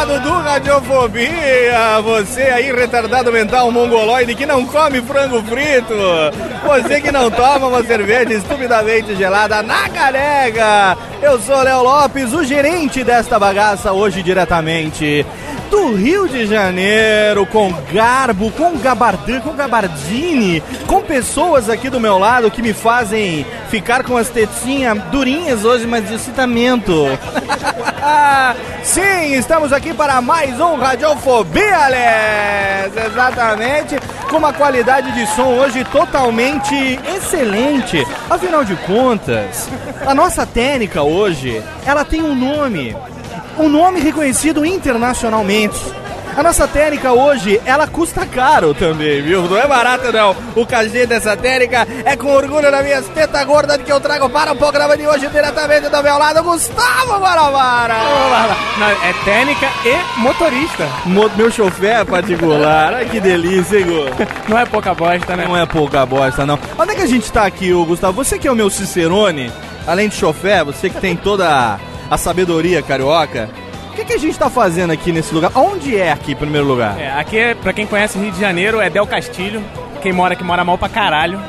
Desocupado do Radiofobia. Você aí, retardado mental mongoloide que não come frango frito. Você que não toma uma cerveja estupidamente gelada na careca. Eu sou Léo Lopes, o gerente desta bagaça hoje diretamente do Rio de Janeiro, com garbo, com gabardin, com gabardine, com pessoas aqui do meu lado que me fazem ficar com as tetinhas durinhas hoje, mas de excitamento. Sim, estamos aqui para mais um Radiofobia, Alex! Exatamente, com uma qualidade de som hoje totalmente excelente. Afinal de contas, a nossa técnica hoje, ela tem um nome um nome reconhecido internacionalmente. A nossa técnica hoje, ela custa caro também, viu? Não é barato não. O cachê dessa técnica é com orgulho das minhas tetas gordas que eu trago para o programa de hoje diretamente do meu lado, Gustavo Guarabara. Não, é técnica e motorista. Mo- meu chofer particular. Ai, que delícia, hein, Gu? Não é pouca bosta, né? Não é pouca bosta, não. Onde é que a gente tá aqui, ô Gustavo? Você que é o meu Cicerone, além de chofer, você que tem toda a, sabedoria carioca, o que, que a gente tá fazendo aqui nesse lugar? Onde é aqui, em primeiro lugar? É, aqui, é, pra quem conhece Rio de Janeiro, é Del Castilho. Quem mora aqui mora mal pra caralho.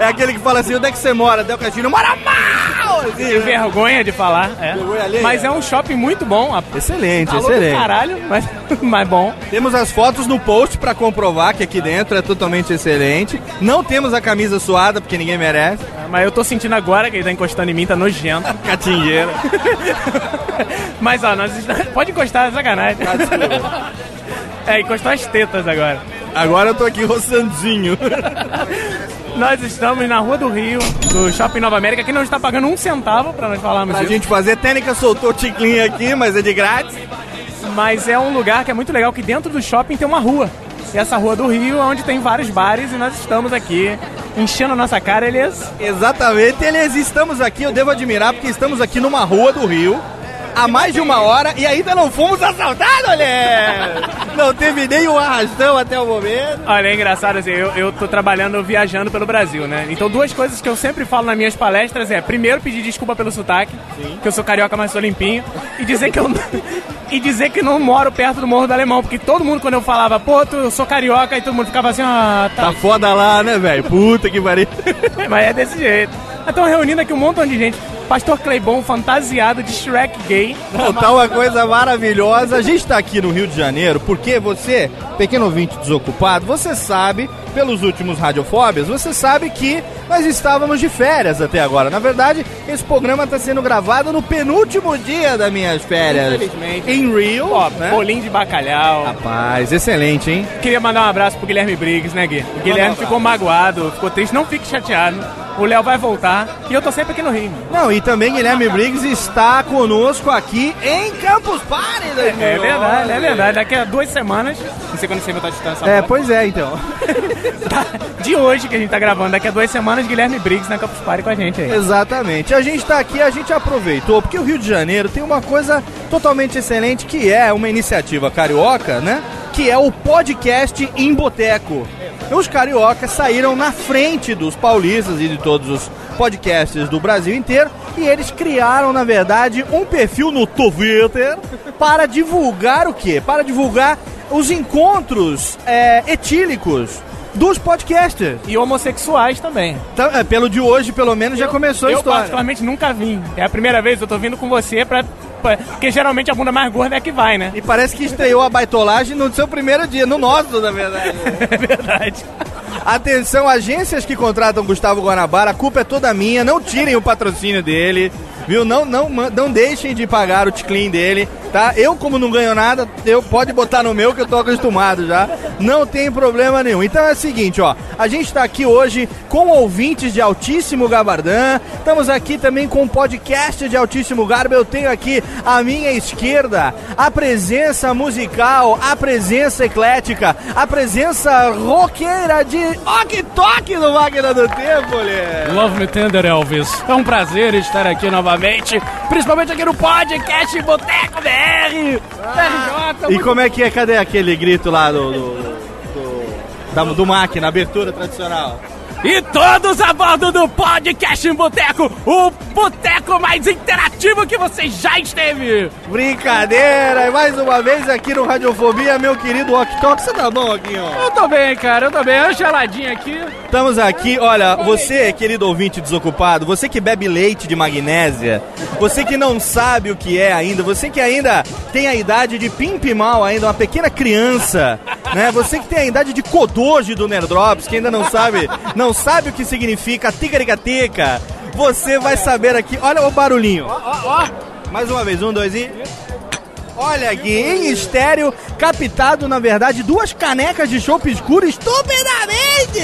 É aquele que fala assim, onde é que você mora? Del Castilho, mora mal! Assim, né? vergonha de falar. É. Vergonha alheia. Mas é um shopping muito bom. a- Excelente, Calor do excelente. caralho, mas, mas bom. Temos as fotos no post pra comprovar que aqui dentro é totalmente excelente. Não temos a camisa suada, porque ninguém merece. Mas eu tô sentindo agora que ele tá encostando em mim, tá nojento. Catingueira. Mas ó, nós estamos... pode encostar, é sacanagem. É, encostar as tetas agora. Agora eu tô aqui roçandinho. Nós estamos na Rua do Rio, do Shopping Nova América, que não está pagando um centavo pra nós falarmos Pra isso. gente fazer, técnica soltou o ticlinho aqui, mas é de grátis. Mas é um lugar que é muito legal, que dentro do shopping tem uma rua. E essa rua do Rio, é onde tem vários bares, e nós estamos aqui enchendo a nossa cara, eles... Exatamente, eles estamos aqui, eu devo admirar, porque estamos aqui numa rua do Rio. Há mais de uma hora e ainda não fomos assaltados, olha! Não teve nem um arrastão até o momento. Olha, é engraçado assim, eu, eu tô trabalhando viajando pelo Brasil, né? Então duas coisas que eu sempre falo nas minhas palestras é, primeiro, pedir desculpa pelo sotaque, que eu sou carioca, mas sou limpinho, e dizer que eu... E dizer que não moro perto do Morro do Alemão, porque todo mundo, quando eu falava, pô, tu, eu sou carioca, e todo mundo ficava assim, ah, tá. Tá foda lá, né, velho? Puta que pariu. Mas é desse jeito. Estão reunindo aqui um montão de gente. Pastor Cleibon fantasiado de Shrek gay. Não, tá uma coisa maravilhosa. A gente tá aqui no Rio de Janeiro porque você, pequeno ouvinte desocupado, você sabe, pelos últimos radiofóbias, você sabe que nós estávamos de férias até agora. Na verdade, esse programa está sendo gravado no penúltimo dia das minhas férias. Infelizmente. Em Rio, Ó, né? bolinho de bacalhau. Rapaz, excelente, hein? Queria mandar um abraço pro Guilherme Briggs, né, Gui? O Guilherme ficou magoado, ficou triste. Não fique chateado. O Léo vai voltar. E eu tô sempre aqui no Rio. Não, e também Guilherme Briggs está conosco aqui em Campus Party. É verdade, é verdade. Daqui a duas semanas, não sei quando você vai estar distância. É, pois é, então. De hoje que a gente tá gravando, daqui a duas semanas, Guilherme Briggs na Campus Party com a gente aí. Exatamente. A gente tá aqui, a gente aproveitou, porque o Rio de Janeiro tem uma coisa totalmente excelente que é uma iniciativa carioca, né? Que é o podcast em boteco. Os cariocas saíram na frente dos paulistas e de todos os podcasts do Brasil inteiro e eles criaram, na verdade, um perfil no Twitter para divulgar o quê? Para divulgar os encontros é, etílicos dos podcasters. E homossexuais também. Então, é, pelo de hoje, pelo menos, já começou a eu história. particularmente nunca vim. É a primeira vez que eu tô vindo com você pra, Porque geralmente a bunda mais gorda é que vai, né? E parece que estreou a baitolagem no seu primeiro dia, no nosso, na verdade. É verdade. Atenção, agências que contratam Gustavo Guanabara, a culpa é toda minha, não tirem o patrocínio dele, viu? Não, não, não deixem de pagar o ticlin dele, tá? Eu, como não ganho nada, eu pode botar no meu que eu tô acostumado já. Não tem problema nenhum. Então é o seguinte, ó, a gente tá aqui hoje com ouvintes de altíssimo gabardão, estamos aqui também com um podcast de altíssimo garbo. Eu tenho aqui à minha esquerda a presença musical, a presença eclética, a presença roqueira de Ok Tok do Máquina do Tempo, Lê. Love Me Tender, Elvis. É um prazer estar aqui novamente, principalmente aqui no podcast Boteco BR. RJ, E como é que é? Cadê aquele grito lá do. do, do, da- do máquina, abertura tradicional? E todos a bordo do podcast em Boteco, o boteco mais interativo que você já esteve. Brincadeira! E mais uma vez aqui no Radiofobia, meu querido Ok Tok. Você tá bom ó? Eu tô bem, cara, eu tô bem. Uma geladinha aqui. Estamos aqui, olha, você, querido ouvinte desocupado, você que bebe leite de magnésia, você que não sabe o que é ainda, você que ainda tem a idade de Pimp Mal, ainda uma pequena criança, né? Você que tem a idade de Kodoji do Nerdrops, que ainda não sabe, não sabe o que significa ticaricateca, você vai saber aqui, olha o barulhinho. Mais uma vez, um, dois e... Olha aqui, em estéreo, captado, na verdade, duas canecas de chopp escuro estupidamente!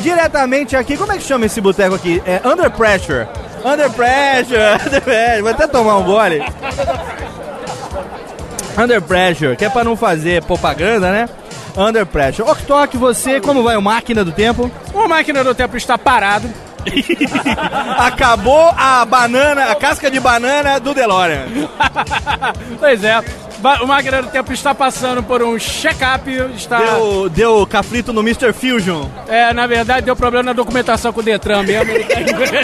Diretamente aqui, como é que chama esse boteco aqui? É Under Pressure. Under Pressure, Under Pressure. Vou até tomar um gole. Under Pressure, que é pra não fazer propaganda, né? Under Pressure. Oktok, você, como vai o Máquina do Tempo? O máquina do tempo está parado. Acabou a banana, a casca de banana do DeLorean. pois é. O máquina do tempo está passando por um check-up. Está. Deu, deu cafrito no Mr. Fusion. É, na verdade, deu problema na documentação com o Detran mesmo. Ele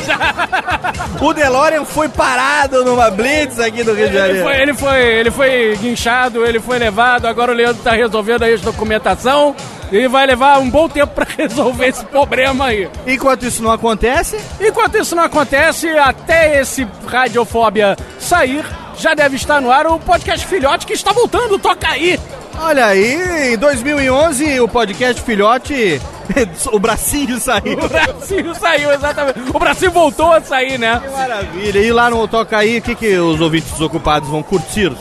tá- O DeLorean foi parado numa blitz aqui do Rio de Ele Janeiro. foi, ele, foi, ele foi guinchado, ele foi levado, agora o Leandro tá resolvendo aí a documentação e vai levar um bom tempo pra resolver esse problema aí. Enquanto isso não acontece, Enquanto isso não acontece, até esse Radiofóbia sair, já deve estar no ar o podcast Filhote que está voltando, toca aí! olha aí, em 2011 o podcast Filhote, o bracinho saiu. O Brasil saiu, exatamente. O Brasil voltou a sair, né? Maravilha. E lá no Toca aí, o que, que os ouvintes desocupados vão curtir?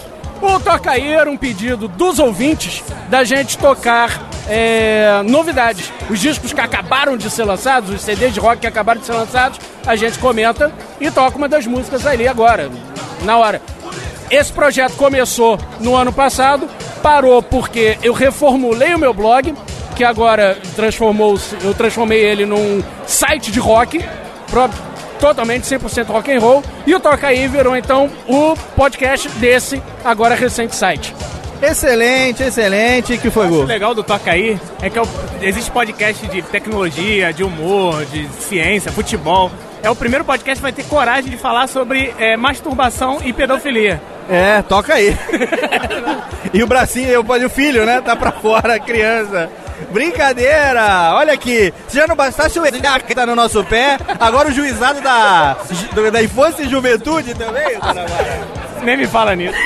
O Toca aí era um pedido dos ouvintes da gente tocar é, novidades. Os discos que acabaram de ser lançados, os CDs de rock que acabaram de ser lançados, a gente comenta e toca uma das músicas ali agora, na hora. Esse projeto começou no ano passado, parou porque eu reformulei o meu blog, que agora transformou eu transformei ele num site de rock, totalmente 100% rock and roll, e o Toca aí virou então o podcast desse agora recente site. Excelente, excelente. que foi, O Gu? legal do Toca Aí é que é o- existe podcast de tecnologia, de humor, de ciência, futebol. É o primeiro podcast que vai ter coragem de falar sobre é, masturbação e pedofilia. É, toca aí. e o bracinho, eu, o filho, né? Tá pra fora, a criança. Brincadeira! Olha aqui, se já não bastasse o ECAC que tá no nosso pé, agora o juizado da, da infância e juventude também, Nem me fala nisso.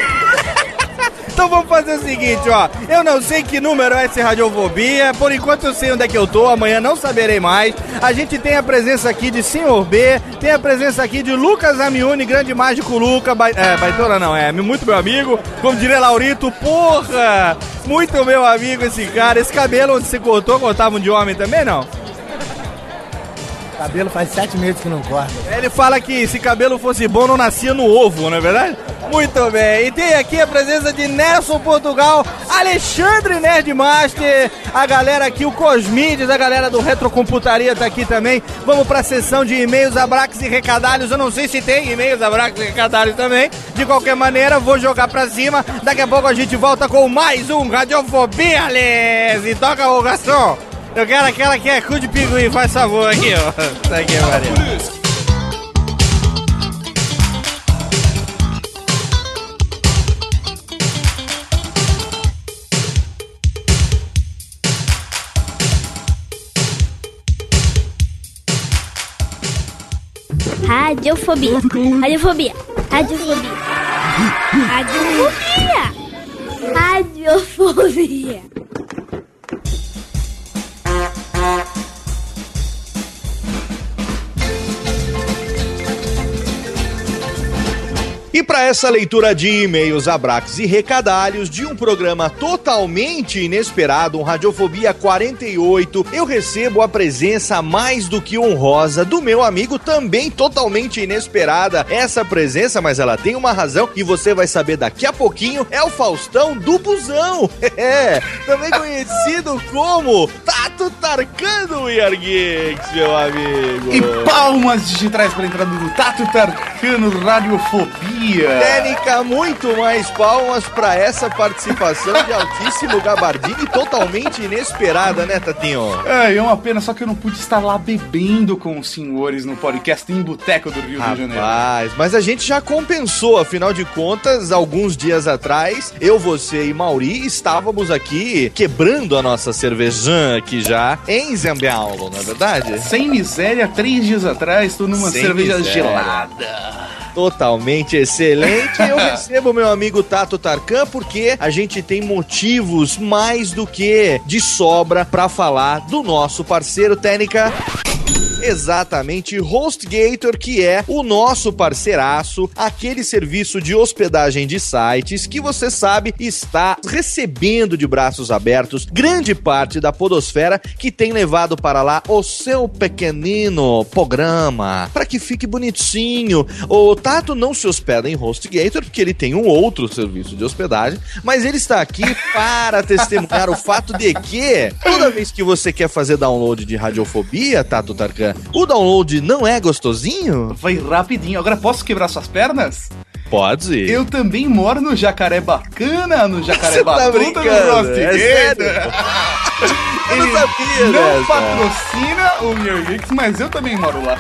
Então vamos fazer o seguinte, ó. Eu não sei que número é esse Radiofobia. Por enquanto eu sei onde é que eu tô. Amanhã não saberei mais. A gente tem a presença aqui de Senhor B. Tem a presença aqui de Lucas Amiuni, grande mágico Luca. Ba... É, baitola não, é muito meu amigo. Como diria Laurito, porra! Muito meu amigo esse cara. Esse cabelo onde você cortou, cortavam de homem também, não? Cabelo faz sete meses que não corta. Ele fala que se cabelo fosse bom, não nascia no ovo, não é verdade? Muito bem. E tem aqui a presença de Nelson Portugal, Alexandre Nerdmaster, a galera aqui, o Cosmides, a galera do Retrocomputaria tá aqui também. Vamos pra sessão de e-mails, abraques e recadalhos. Eu não sei se tem e-mails, abraques e recadalhos também. De qualquer maneira, vou jogar pra cima. Daqui a pouco a gente volta com mais um Radiofobia, Ales. E toca o garçom. Eu quero aquela que é cu de pinguim, faz favor aqui, ó. Tá aqui, Maria. Radiofobia. Radiofobia. Radiofobia. Radiofobia. Radiofobia. E para essa leitura de e-mails, abraques e recadalhos de um programa totalmente inesperado, um Radiofobia 48, eu recebo a presença mais do que honrosa do meu amigo, também totalmente inesperada. Essa presença, mas ela tem uma razão e você vai saber daqui a pouquinho, é o Faustão do Busão. É, também conhecido como Tato Tarcano Are Geeks, meu amigo. E palmas digitais para a entrada do Tato Tarcano Radiofobia. Técnica, muito mais palmas para essa participação de altíssimo gabardine totalmente inesperada, né, Tatinho? É, é uma pena, só que eu não pude estar lá bebendo com os senhores no podcast em Boteco do Rio Rapaz, de Janeiro. mas a gente já compensou, afinal de contas, alguns dias atrás, eu, você e Mauri estávamos aqui quebrando a nossa cervejã aqui já em Zambiaulo, não é verdade? Sem miséria, três dias atrás, tô numa Sem cerveja miséria. gelada. Totalmente excelente. Eu recebo meu amigo Tato Tarkan porque a gente tem motivos mais do que de sobra para falar do nosso parceiro Técnica. Exatamente, HostGator, que é o nosso parceiraço, aquele serviço de hospedagem de sites que você sabe está recebendo de braços abertos grande parte da podosfera que tem levado para lá o seu pequenino programa para que fique bonitinho. O Tato não se hospeda em HostGator porque ele tem um outro serviço de hospedagem, mas ele está aqui para testemunhar o fato de que toda vez que você quer fazer download de radiofobia, Tato Tarkan, o download não é gostosinho? Vai rapidinho. Agora posso quebrar suas pernas? Pode. Eu também moro no Jacaré Bacana, no Jacaré Você tá Batuta, brincando, no Roast é sério? Eu não sabia não dessa. patrocina o New Geeks, mas eu também moro lá.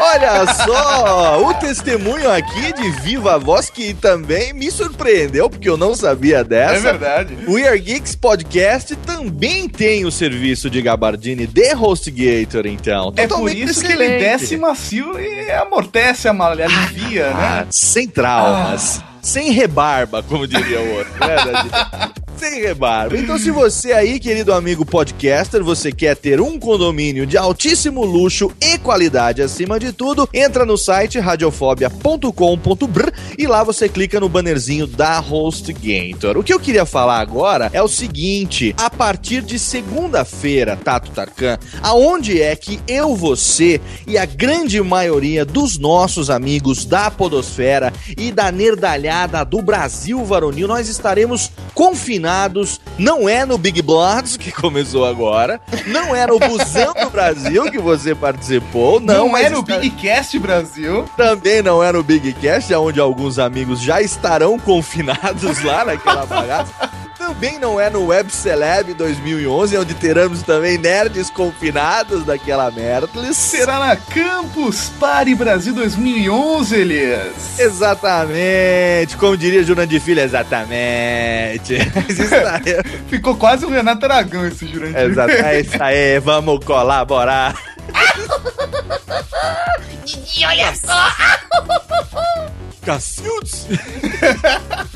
Olha só, o testemunho aqui de viva voz que também me surpreendeu, porque eu não sabia dessa. É verdade. O We Are Geeks Podcast também tem o serviço de gabardine de HostGator, então. É por Totalmente isso que ele excelente. desce macio e amortece a malha, alivia, Ah, né? sem traumas. Sem rebarba, como diria o outro, né? Sem rebarba. Então, se você aí, querido amigo podcaster, você quer ter um condomínio de altíssimo luxo e qualidade acima de tudo, entra no site radiofobia.com.br e lá você clica no bannerzinho da HostGator. O que eu queria falar agora é o seguinte: a partir de segunda-feira, Tato Tarkan, aonde é que eu, você e a grande maioria dos nossos amigos da Podosfera e da nerdalhada do Brasil varonil, nós estaremos confinados. Não é no Big Bloods, que começou agora, não é no Busão do Brasil, que você participou, não, Não, é no está- Big Cast Brasil. também não é no Big Cast, onde alguns amigos já estarão confinados lá naquela bagaça. Também não é no Web Celeb 2011, onde teremos também nerds confinados daquela Mertles. Será na Campus Party Brasil 2011, Elias. Exatamente, como diria Jurandir Filho, exatamente. Ficou quase o Renato Aragão esse Jurandir. Exato, é isso aí, vamos colaborar. Didi, olha só! Cacildes!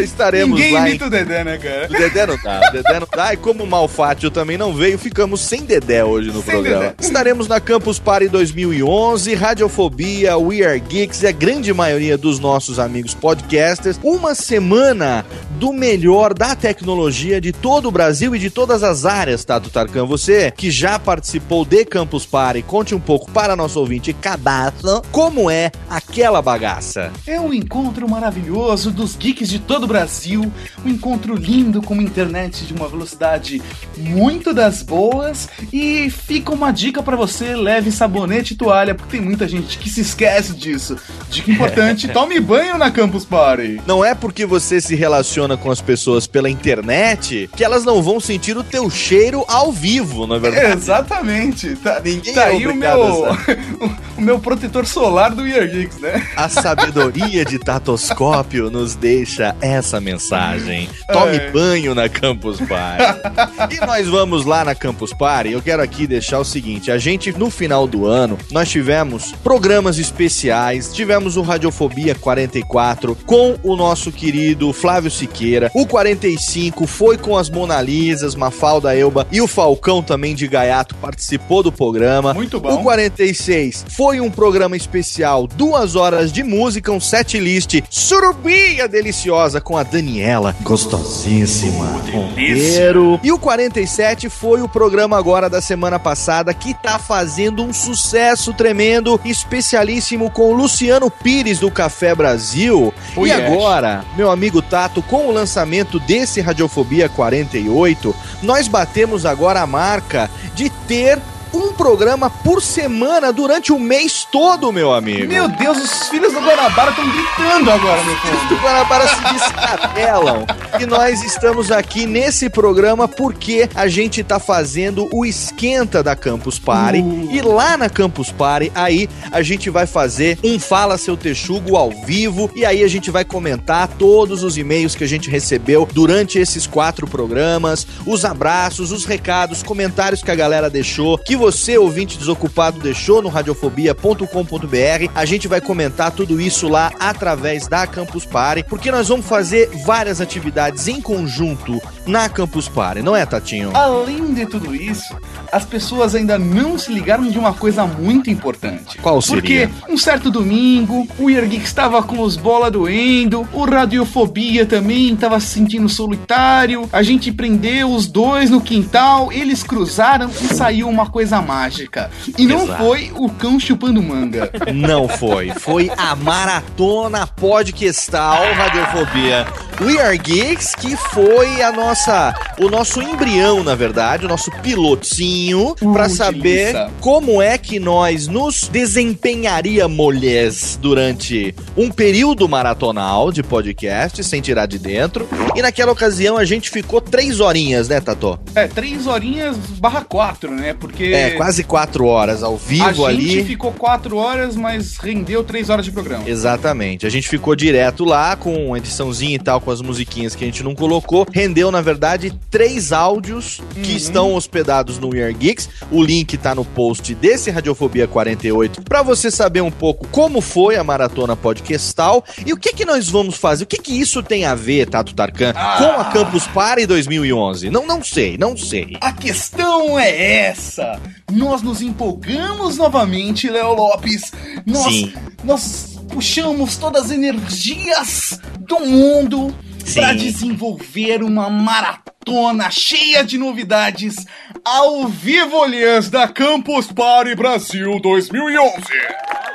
Estaremos Ninguém lá. imita o Dedé, né, cara? O Dedé não dá, o Dedé não dá. E como o Malfátio também não veio, ficamos sem Dedé hoje no Sem programa. Dedé. Estaremos na Campus Party 2011, Radiofobia, We Are Geeks e a grande maioria dos nossos amigos podcasters. Uma semana do melhor da tecnologia de todo o Brasil e de todas as áreas, Tato Tarkan. Você que já participou de Campus Party, conte um pouco para nosso ouvinte cadastro como é aquela bagaça. É um encontro maravilhoso dos geeks de todo o Brasil, um encontro lindo com uma internet de uma velocidade muito das boas e fica uma dica pra você, leve sabonete e toalha, porque tem muita gente que se esquece disso. Dica importante, tome banho na Campus Party. Não é porque você se relaciona com as pessoas pela internet que elas não vão sentir o teu cheiro ao vivo, não é verdade? Exatamente. Tá, Ninguém tá é aí o meu, o meu protetor solar do Year Geeks, né? A sabedoria de Tatoscópio nos deixa essa mensagem. Tome É. banho na Campus Party. e nós vamos lá na Campus Party. Eu quero aqui deixar o seguinte: a gente, no final do ano, nós tivemos programas especiais. Tivemos o Radiofobia 44 com o nosso querido Flávio Siqueira. O 45 foi com as Monalisas, Mafalda Elba e o Falcão também de Gaiato participou do programa. Muito bom. O 46 foi um programa especial, duas horas de música, um set list surubinha deliciosa com a Daniela, gostosíssima. Monteiro. E o 47 foi o programa agora da semana passada que tá fazendo um sucesso tremendo, especialíssimo com o Luciano Pires do Café Brasil. Oh, e yes. agora, meu amigo Tato, com o lançamento desse Radiofobia 48, nós batemos agora a marca de ter um programa por semana durante o mês todo, meu amigo. Meu Deus, os filhos do Guanabara estão gritando agora, meu Os povo. do Guanabara se descapelam. E nós estamos aqui nesse programa porque a gente tá fazendo o esquenta da Campus Party. Uh. E lá na Campus Party, aí a gente vai fazer um Fala Seu Texugo ao vivo. E aí a gente vai comentar todos os e-mails que a gente recebeu durante esses quatro programas, os abraços, os recados, comentários que a galera deixou, que você, ouvinte desocupado, deixou no radiofobia.com.br. A gente vai comentar tudo isso lá através da Campus Party, porque nós vamos fazer várias atividades em conjunto na Campus Party, não é, Tatinho? Além de tudo isso, as pessoas ainda não se ligaram de uma coisa muito importante. Qual seria? Porque um certo domingo, o Year Geek estava com os bola doendo, o Radiofobia também estava se sentindo solitário, a gente prendeu os dois no quintal, eles cruzaram e saiu uma coisa mágica. E não Exato. foi o cão chupando manga. Não foi. Foi a maratona podcastal Radiofobia We Are Geeks, que foi a nossa, o nosso embrião, na verdade, o nosso pilotinho, pra delícia. saber como é que nós nos desempenharíamos durante um período maratonal de podcast, sem tirar de dentro. E naquela ocasião a gente ficou três horinhas, né, Tató? É, três horinhas barra quatro, né? Porque É, quase quatro horas ao a vivo ali. gente ficou quatro horas, mas rendeu três horas de programa. Exatamente. A gente ficou direto lá com ediçãozinha e tal, com as musiquinhas que a gente não colocou. Rendeu, na verdade, três áudios que Uhum. estão hospedados no We Are Geeks. O link tá no post desse Radiofobia 48 pra você saber um pouco como foi a maratona podcastal e o que que nós vamos fazer. O que que isso tem a ver, Tato Tarkan, Ah. com a Campus Party 2011? Não, não sei, não sei. A questão é essa. Nós nos empolgamos novamente, Léo Lopes. Nós, Sim. nós puxamos todas as energias do mundo. Para desenvolver uma maratona cheia de novidades ao vivo, aliás, da Campus Party Brasil 2011.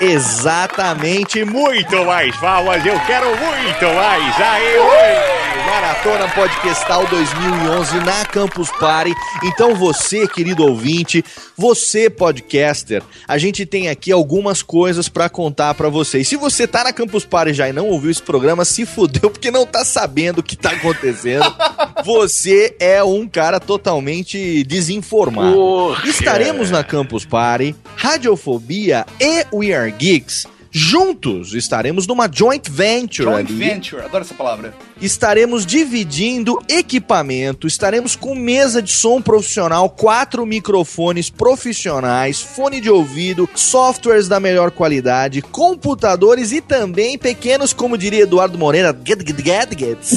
Exatamente, muito mais palmas, eu quero muito mais. Aê, oi. Maratona Podcastal 2011 na Campus Party. Então você, querido ouvinte, você podcaster, a gente tem aqui algumas coisas pra contar pra você. E se você tá na Campus Party já e não ouviu esse programa, se fudeu porque não tá sabendo o que tá acontecendo. você é um cara totalmente desinformado. Porra. Estaremos na Campus Party, Radiofobia e We Are Geeks juntos. Estaremos numa joint venture Joint ali. venture, adoro essa palavra. Estaremos dividindo equipamento, estaremos com mesa de som profissional, quatro microfones profissionais, fone de ouvido, softwares da melhor qualidade, computadores e também pequenos, como diria Eduardo Moreira, gadgets.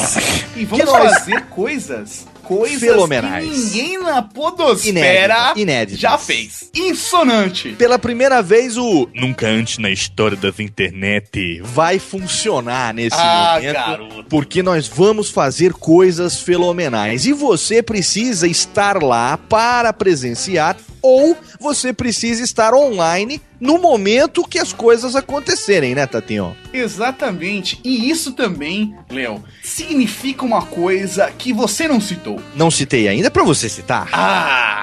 E vamos nós- fazer coisas, coisas Fenomenais. que ninguém na podosfera inéditas. já fez. Insonante. Pela primeira vez, o Nunca antes na história das internet. vai funcionar nesse Ah, momento, garoto. porque nós vamos fazer coisas fenomenais. E você precisa estar lá para presenciar ou você precisa estar online no momento que as coisas acontecerem, né, Tatinho? Exatamente. E isso também, Léo, significa uma coisa que você não citou. Não citei ainda para você citar. Ah!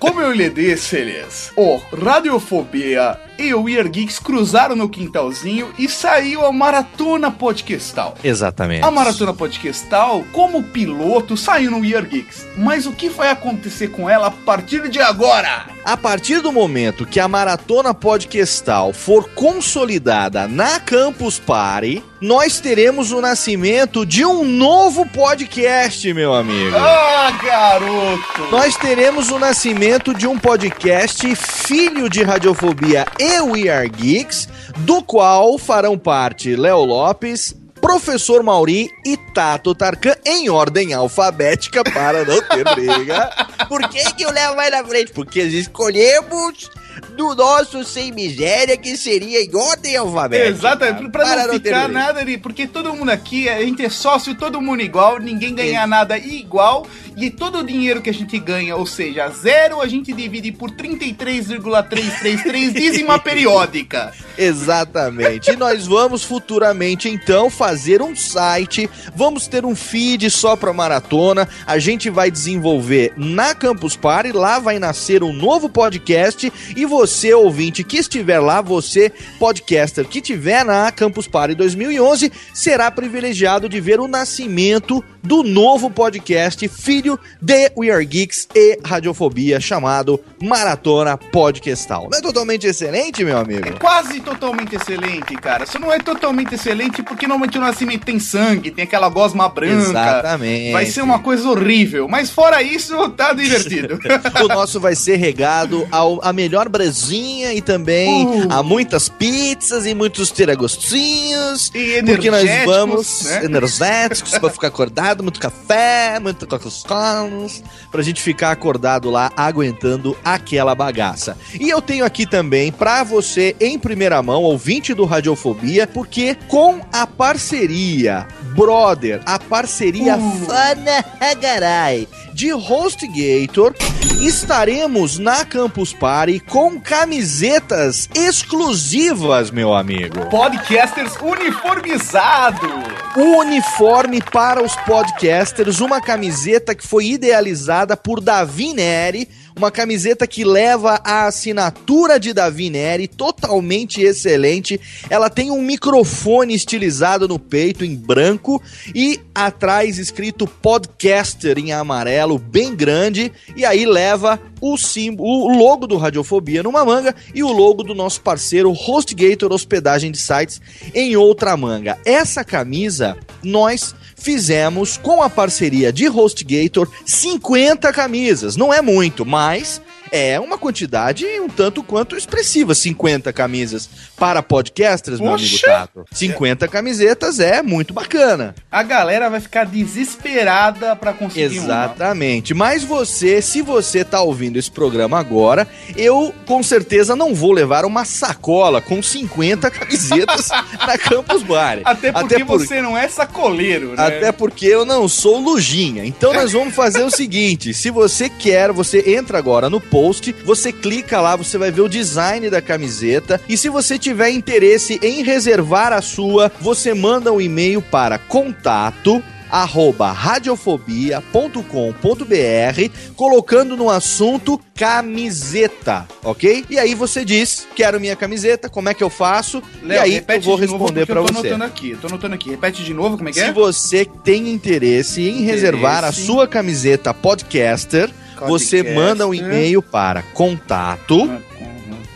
Como eu lhe disse, Elias, o Radiofobia e o Weird Geeks cruzaram no quintalzinho e saiu a Maratona Podcastal. Exatamente. A Maratona Podcastal, como piloto, saiu no Weird Geeks. Mas o que vai acontecer com ela a partir de agora? A partir do momento que a maratona podcastal for consolidada na Campus Party, nós teremos o nascimento de um novo podcast, meu amigo. Ah, garoto! Nós teremos o nascimento de um podcast filho de Radiofobia e We Are Geeks, do qual farão parte Léo Lopes, Professor Mauri e Tato Tarkan em ordem alfabética para não ter briga. Por que, que o Léo vai na frente? Porque escolhemos do nosso sem miséria que seria em ordem alfabética. Exatamente, pra Para não ficar nada ali, porque todo mundo aqui, a gente é sócio, todo mundo igual, ninguém ganha nada igual, e todo o dinheiro que a gente ganha, ou seja, zero, a gente divide por 33,333 dízima periódica. Exatamente. E nós vamos futuramente, então, fazer um site. Vamos ter um feed só para maratona. A gente vai desenvolver na Campus Party. Lá vai nascer um novo podcast. E você, ouvinte que estiver lá, você, podcaster que estiver na Campus Party 2011, será privilegiado de ver o nascimento do novo podcast, filho de We Are Geeks e Radiofobia, chamado Maratona Podcastal. Não é totalmente excelente, meu amigo? Quase totalmente excelente, cara. Só não é totalmente excelente porque normalmente o nascimento tem sangue, tem aquela gosma branca. Exatamente. Vai ser uma coisa horrível. Mas fora isso, tá divertido. o nosso vai ser regado ao, a melhor brezinha e também Uh. a muitas pizzas e muitos tiragostinhos. E porque nós vamos né? energéticos pra ficar acordado, muito café, muito Coca-Cola, pra gente ficar acordado lá aguentando aquela bagaça. E eu tenho aqui também pra você em primeira mão, ouvinte do Radiofobia, porque com a parceria Brother, a parceria Fana Hagarai de HostGator, estaremos na Campus Party com camisetas exclusivas, meu amigo. Podcasters uniformizados. Um uniforme para os podcasters, uma camiseta que foi idealizada por Davi Neri, uma camiseta que leva a assinatura de Davi Neri, totalmente excelente. Ela tem um microfone estilizado no peito em branco e atrás escrito podcaster em amarelo, bem grande, e aí leva o símbolo, o logo do Radiofobia numa manga e o logo do nosso parceiro HostGator Hospedagem de Sites em outra manga. Essa camisa nós fizemos com a parceria de HostGator 50 camisas. Não é muito, mas é uma quantidade um tanto quanto expressiva. 50 camisas para podcasters, meu amigo Poxa! Tato. 50 camisetas é muito bacana. A galera vai ficar desesperada pra conseguir uma. Exatamente. Mas você, se você tá ouvindo esse programa agora, eu com certeza não vou levar uma sacola com 50 camisetas na Campus Bar. Até porque você não é sacoleiro, né? Até porque eu não sou lujinha. Então nós vamos fazer o seguinte: se você quer, você entra agora no post, você clica lá, você vai ver o design da camiseta. E se você tiver interesse em reservar a sua, você manda um e-mail para contato arroba radiofobia.com.br, colocando no assunto camiseta, ok? E aí você diz, quero minha camiseta, como é que eu faço? Léo, e aí eu vou responder porque pra eu tô você. anotando aqui, tô anotando aqui. Repete de novo, como é que Se é? você tem interesse em reservar a sua camiseta podcaster, você manda um e-mail para contato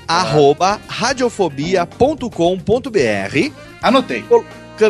arroba radiofobia.com.br Anotei.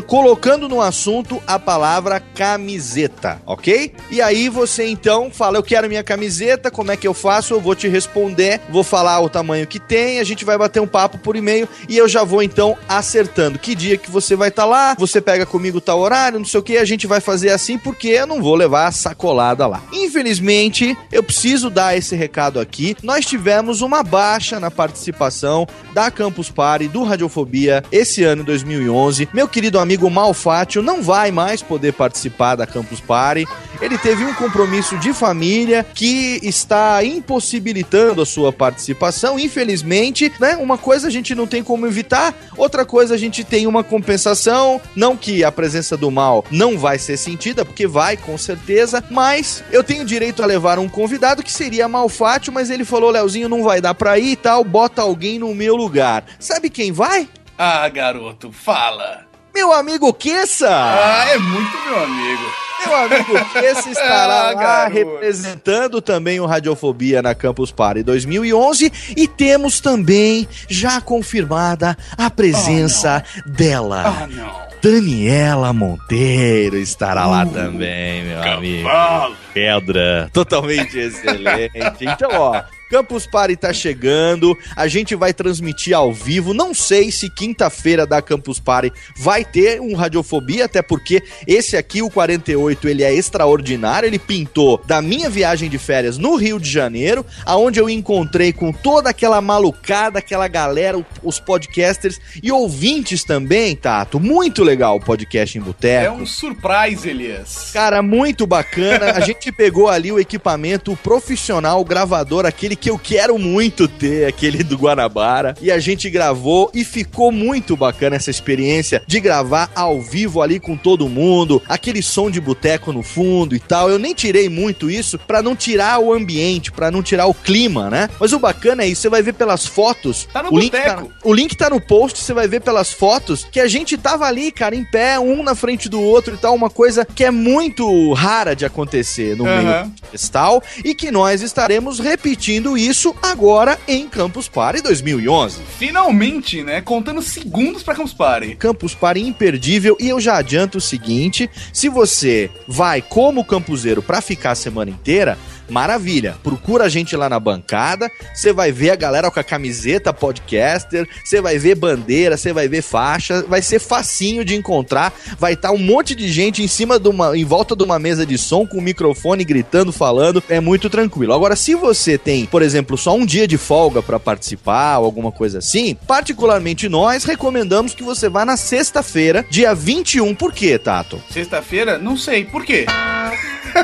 Colocando no assunto a palavra camiseta, ok? E aí você então fala, eu quero minha camiseta, como é que eu faço? Eu vou te responder, vou falar o tamanho que tem, a gente vai bater um papo por e-mail e eu já vou então acertando que dia que você vai estar lá, você pega comigo tal horário, não sei o que, a gente vai fazer assim porque eu não vou levar a sacolada lá. Infelizmente, eu preciso dar esse recado aqui. Nós tivemos uma baixa na participação da Campus Party do Radiofobia esse ano 2011. Meu querido amigo Malfátio não vai mais poder participar da Campus Party. Ele teve um compromisso de família que está impossibilitando a sua participação. Infelizmente, né? Uma coisa a gente não tem como evitar, outra coisa a gente tem uma compensação. Não que a presença do mal não vai ser sentida, porque vai com certeza, mas eu tenho direito a levar um convidado que seria Malfátio, mas ele falou: Leozinho, não vai dar pra ir e tal, bota alguém no meu lugar. Sabe quem vai? Ah, garoto, fala. Meu amigo Kessa! Ah, é muito meu amigo. Meu amigo Kessa estará Ah, lá representando também o Radiofobia na Campus Party 2011 e temos também já confirmada a presença dela. Ah, não. Daniela Monteiro estará lá também, meu amigo. Pedra, totalmente excelente. Então, ó, Campus Party tá chegando, a gente vai transmitir ao vivo. Não sei se quinta-feira da Campus Party vai ter um Radiofobia, até porque esse aqui, o 48, ele é extraordinário. Ele pintou da minha viagem de férias no Rio de Janeiro, aonde eu encontrei com toda aquela malucada, aquela galera, os podcasters e ouvintes também, Tato. Muito legal o podcast em Boteco. É um surprise, Elias. Cara, muito bacana. A gente pegou ali o equipamento profissional, o gravador, aquele que eu quero muito ter, aquele do Guanabara. E a gente gravou e ficou muito bacana essa experiência de gravar ao vivo ali com todo mundo, aquele som de boteco no fundo e tal. Eu nem tirei muito isso pra não tirar o ambiente, pra não tirar o clima, né? Mas o bacana é isso, você vai ver pelas fotos. Tá no o link tá, o link tá no post, você vai ver pelas fotos que a gente tava ali, cara, em pé, um na frente do outro e tal, uma coisa que é muito rara de acontecer no Aham. meio festal e que nós estaremos repetindo isso agora em Campus Party 2011. Finalmente, né? Contando segundos pra Campus Party. Campus Party imperdível e eu já adianto o seguinte, se você vai como campuseiro pra ficar a semana inteira, maravilha, procura a gente lá na bancada, você vai ver a galera com a camiseta podcaster, você vai ver bandeira, você vai ver faixa, vai ser facinho de encontrar, vai estar um monte de gente em cima de uma, em volta de uma mesa de som com o microfone gritando, falando, é muito tranquilo. Agora, se você tem, por exemplo, só um dia de folga pra participar ou alguma coisa assim, particularmente nós recomendamos que você vá na sexta-feira, dia 21. Por quê, Tato? Sexta-feira? Não sei. Por quê?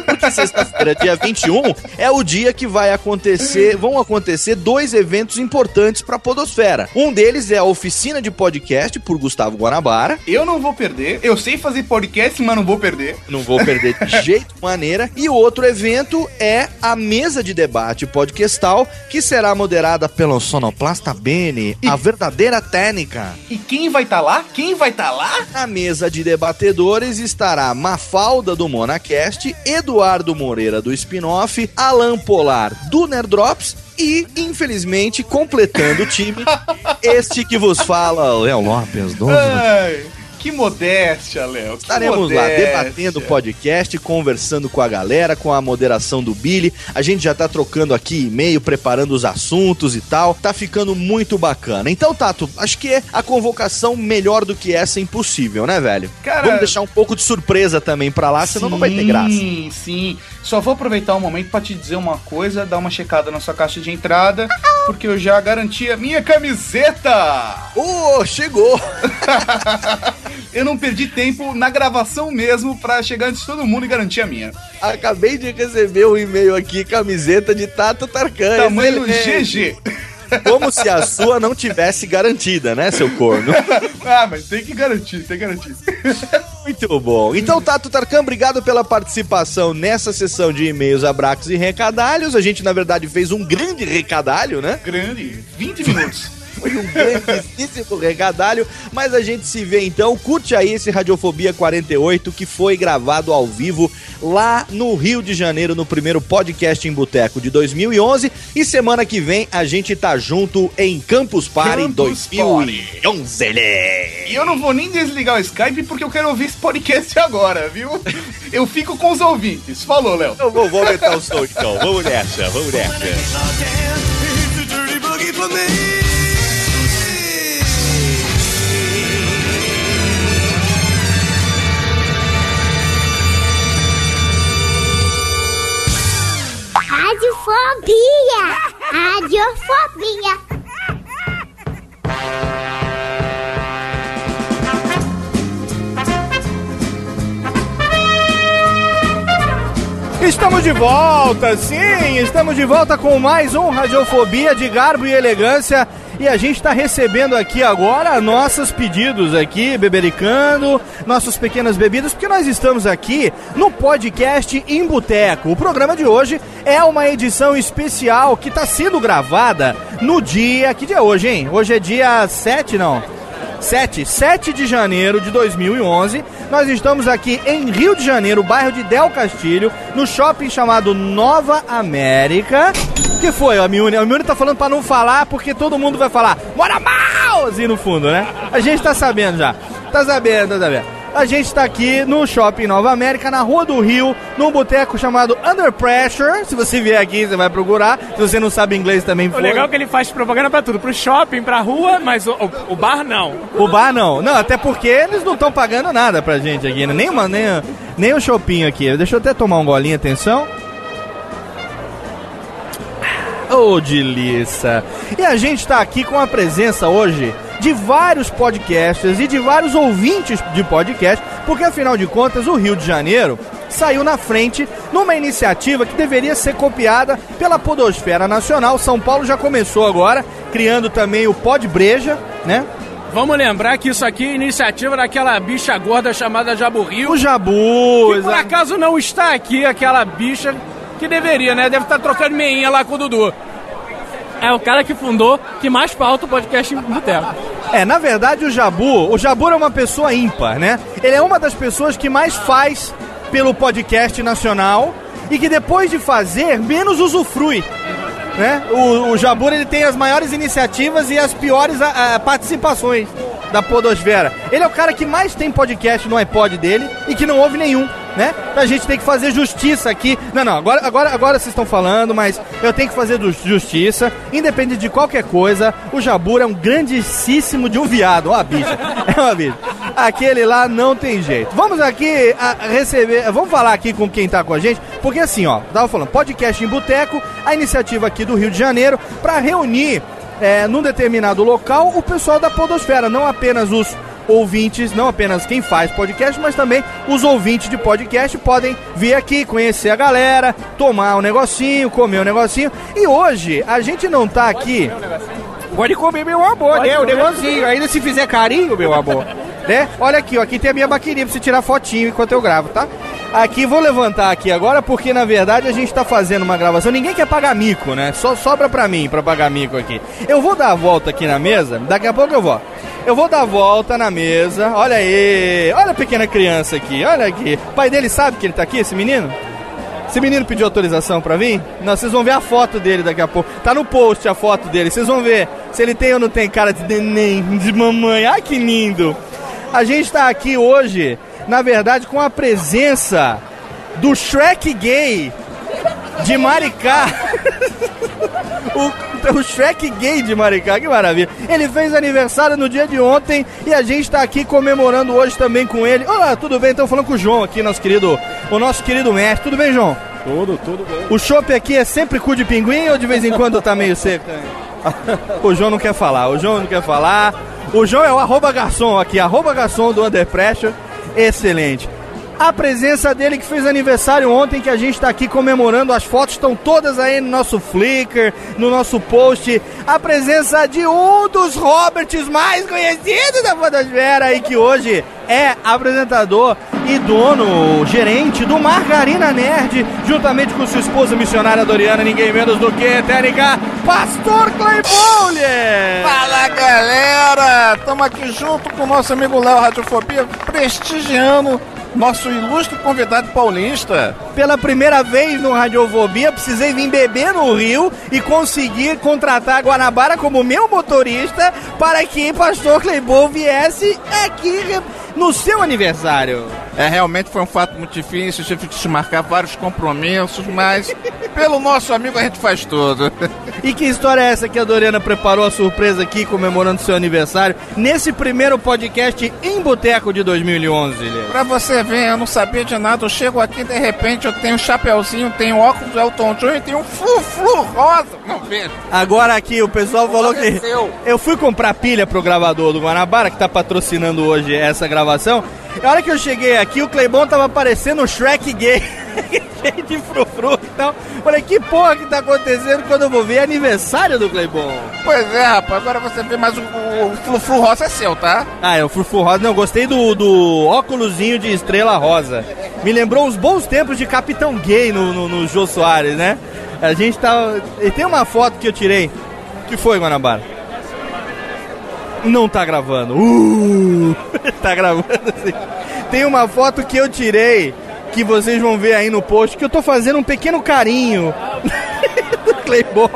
Porque sexta-feira, dia 21, é o dia que vai acontecer, vão acontecer dois eventos importantes pra Podosfera. Um deles é a oficina de podcast por Gustavo Guanabara. Eu não vou perder. Eu sei fazer podcast, mas não vou perder. Não vou perder de jeito maneira. E o outro evento é a mesa de debate podcastal, que será moderada pelo Sonoplasta Bene, a verdadeira técnica. E quem vai estar lá? Quem vai estar lá? Na mesa de debatedores estará Mafalda do Monacast, Eduardo Moreira do Spin-Off, Alan Polar do Nerdrops e, infelizmente, completando o time, este que vos fala, Léo Lopes, dono que modéstia, Léo. Estaremos lá modéstia. debatendo o podcast, conversando com a galera, com a moderação do Billy. A gente já tá trocando aqui e-mail, preparando os assuntos e tal. Tá ficando muito bacana. Então, Tato, acho que a convocação melhor do que essa é impossível, né, velho? Cara- Vamos deixar um pouco de surpresa também pra lá, senão não vai ter graça. Sim, sim. Só vou aproveitar um momento pra te dizer uma coisa, dar uma checada na sua caixa de entrada, porque eu já garanti a minha camiseta! Ô, chegou! eu não perdi tempo na gravação mesmo pra chegar antes de todo mundo e garantir a minha. Acabei de receber um e-mail aqui, camiseta de Tato Tarkan. Tamanho. GG. Como se a sua não tivesse garantida, né, seu corno? ah, mas tem que garantir, tem que garantir. Muito bom. Então, Tato Tarkan, obrigado pela participação nessa sessão de e-mails, abraços e recadalhos. A gente, na verdade, fez um grande recadalho, né? Grande, 20 minutos. Foi um grandíssimo recadalho, mas a gente se vê então. Curte aí esse Radiofobia 48 que foi gravado ao vivo lá no Rio de Janeiro, no primeiro podcast em Boteco de 2011. E semana que vem a gente tá junto em Campus Party Campus 2011. E eu não vou nem desligar o Skype porque eu quero ouvir esse podcast agora, viu? Eu fico com os ouvintes. Falou, Léo. Eu vou, vou aumentar o som então. Vamos nessa, vamos nessa. Radiofobia! Radiofobia! Estamos de volta, sim, estamos de volta com mais um Radiofobia de garbo e elegância. E a gente está recebendo aqui agora nossos pedidos aqui, bebericando, nossas pequenas bebidas, porque nós estamos aqui no podcast em Boteco. O programa de hoje é uma edição especial que está sendo gravada no dia. Que dia é hoje, hein? Hoje é dia 7, não? 7, 7 de janeiro de 2011. Nós estamos aqui em Rio de Janeiro, bairro de Del Castilho, no shopping chamado Nova América. que foi, a Miune? A Miune tá falando pra não falar porque todo mundo vai falar Mora mal! No fundo, né? A gente tá sabendo já. Tá sabendo, tá sabendo. A gente tá aqui no Shopping Nova América, na Rua do Rio, num boteco chamado Under Pressure. Se você vier aqui, você vai procurar. Se você não sabe inglês também, O legal é que ele faz propaganda pra tudo, pro shopping, pra rua, mas o, o- o bar não. O bar não. Não, até porque eles não estão pagando nada pra gente aqui, né? Nem, uma, nem, nem o shopping aqui. Deixa eu até tomar um golinho, atenção. Ô, delícia! E a gente tá aqui com a presença hoje de vários podcasters e de vários ouvintes de podcast, porque afinal de contas o Rio de Janeiro saiu na frente numa iniciativa que deveria ser copiada pela Podosfera Nacional. São Paulo já começou agora, criando também o Pod Breja, né? Vamos lembrar que isso aqui é iniciativa daquela bicha gorda chamada Jaburrio. O Jabu, Que por acaso não está aqui, aquela bicha que deveria, né? Deve estar trocando meinha lá com o Dudu. É o cara que fundou, que mais pauta o podcast em Boteco. É, na verdade o Jabu, o Jabu é uma pessoa ímpar, né? Ele é uma das pessoas que mais faz pelo podcast nacional e que depois de fazer, menos usufrui. Né? O, o Jabur ele tem as maiores iniciativas e as piores a- a, participações da Podosfera. Ele é o cara que mais tem podcast no iPod dele e que não ouve nenhum, né? A gente tem que fazer justiça aqui. Não, não, agora, agora, agora vocês estão falando, mas eu tenho que fazer justiça, independente de qualquer coisa. O Jabur é um grandíssimo de um viado, ó, bicha. É uma bicha. Aquele lá não tem jeito. Vamos aqui a, receber, vamos falar aqui com quem tá com a gente, porque assim, ó, tava falando, podcast em Boteco, a iniciativa aqui do Rio de Janeiro, para reunir é, num determinado local o pessoal da Podosfera, não apenas os ouvintes, não apenas quem faz podcast, mas também os ouvintes de podcast podem vir aqui conhecer a galera, tomar um negocinho, comer um negocinho. E hoje a gente não tá aqui. Pode comer, meu amor, Pode né? O negocinho. Ainda se fizer carinho, meu amor. né? Olha aqui, ó. Aqui tem a minha baqueria pra você tirar fotinho enquanto eu gravo, tá? Aqui, vou levantar aqui agora, porque na verdade a gente tá fazendo uma gravação. Ninguém quer pagar mico, né? Só sobra pra mim pra pagar mico aqui. Eu vou dar a volta aqui na mesa, daqui a pouco eu vou. Eu vou dar a volta na mesa. Olha aí. Olha a pequena criança aqui. Olha aqui. O pai dele sabe que ele tá aqui, esse menino? Esse menino pediu autorização pra vir? Não, vocês vão ver a foto dele daqui a pouco. Tá no post a foto dele, vocês vão ver se ele tem ou não tem cara de neném, de mamãe. Ai que lindo! A gente tá aqui hoje, na verdade, com a presença do Shrek gay de Maricá. o, o Shrek gay de Maricá, que maravilha. Ele fez aniversário no dia de ontem e a gente tá aqui comemorando hoje também com ele. Olá, tudo bem? Estamos falando com o João aqui, nosso querido, o nosso querido mestre. Tudo bem, João? Tudo, tudo bem. O chopp aqui é sempre cu de pinguim ou de vez em quando tá meio seco? O João não quer falar, o João não quer falar. O João é o arroba garçom aqui, arroba garçom do Under Pressure. Excelente. A presença dele que fez aniversário ontem, que a gente está aqui comemorando. As fotos estão todas aí no nosso Flickr, no nosso post. A presença de um dos Roberts mais conhecidos da Podosfera e que hoje é apresentador e dono, gerente do Margarina Nerd, juntamente com sua esposa missionária Doriana, ninguém menos do que técnica Pastor Claypole! Fala galera! Estamos aqui junto com o nosso amigo Léo Radiofobia, prestigiando nosso ilustre convidado paulista. Pela primeira vez no Radiofobia, precisei vir beber no Rio e conseguir contratar a Guanabara como meu motorista para que Pastor Cleibon viesse aqui no seu aniversário. É, realmente foi um fato muito difícil, tive que marcar vários compromissos, mas pelo nosso amigo a gente faz tudo. E que história é essa que a Doriana preparou a surpresa aqui comemorando seu aniversário nesse primeiro podcast em Boteco de 2011, Lê? Pra você ver, eu não sabia de nada, eu chego aqui de repente eu tenho um chapeuzinho, tenho óculos do Elton John e tenho um flu-flu rosa. Não vejo. Agora aqui o pessoal falou que eu fui comprar pilha pro gravador do Guanabara que tá patrocinando hoje essa gravação. E a hora que eu cheguei aqui, o Cleibon tava parecendo um Shrek gay. Cheio de frufru e tal. Falei, que porra que tá acontecendo quando eu vou ver é aniversário do Cleibon? Pois é, rapaz, agora você vê, mas o, o flu-flu rosa é seu, tá? Ah, é o frufru rosa. Não, gostei do, do óculosinho de estrela rosa. Me lembrou os bons tempos de Capitão Gay no, no, no Jô Soares, né? A gente tava... E tem uma foto que eu tirei. que foi, Guanabara? Não tá gravando. Uh, tá gravando sim. Tem uma foto que eu tirei que vocês vão ver aí no post que eu tô fazendo um pequeno carinho do Cleibon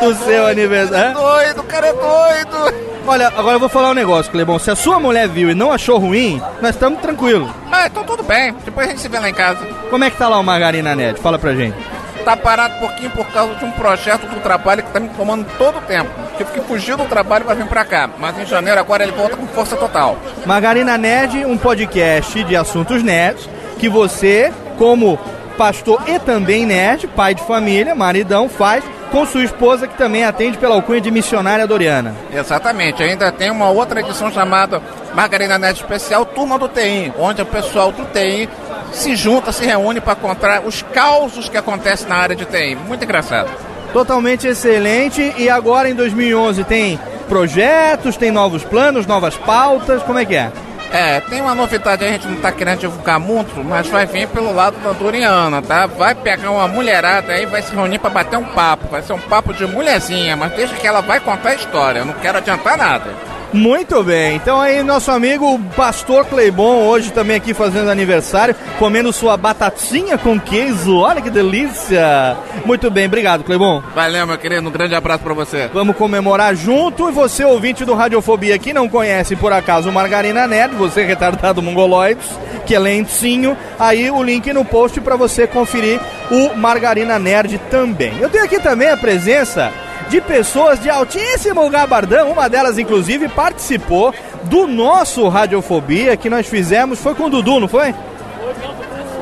do seu aniversário. Doido, o cara é doido. Olha, agora eu vou falar um negócio, Clebão. Se a sua mulher viu e não achou ruim, nós estamos tranquilos. Ah, então tudo bem. Depois a gente se vê lá em casa. Como é que tá lá o Margarina Net? Fala pra gente. Tá parado um pouquinho por causa de um projeto do trabalho que tá me tomando todo o tempo. Tive que fugir do trabalho pra vir pra cá. Mas em janeiro agora ele volta com força total. Margarina Nerd, um podcast de assuntos nerds que você, como pastor e também nerd, pai de família, maridão, faz com sua esposa que também atende pela alcunha de missionária Doriana. Exatamente. Ainda tem uma outra edição chamada Margarina Net Especial Turma do TI, onde o pessoal do TI se junta, se reúne para contar os causos que acontecem na área de TI. Muito engraçado. Totalmente excelente. E agora em 2011 tem projetos, tem novos planos, novas pautas. Como é que é? É, tem uma novidade aí, a gente não tá querendo divulgar muito, mas vai vir pelo lado da Doriana, tá? Vai pegar uma mulherada aí, vai se reunir pra bater um papo. Vai ser um papo de mulherzinha, mas deixa que ela vai contar a história. Eu não quero adiantar nada. Muito bem, então aí nosso amigo Pastor Cleibon, hoje também aqui fazendo aniversário, comendo sua batatinha com queijo, olha que delícia! Muito bem, obrigado Cleibon. Valeu, meu querido, um grande abraço pra você. Vamos comemorar junto e você, ouvinte do Radiofobia, que não conhece por acaso o Margarina Nerd, você retardado mongoloides, que é lentinho, aí o link no post para você conferir o Margarina Nerd também. Eu tenho aqui também a presença de pessoas de altíssimo gabardão. Uma delas, inclusive, participou do nosso Radiofobia que nós fizemos. Foi com o Dudu, não foi?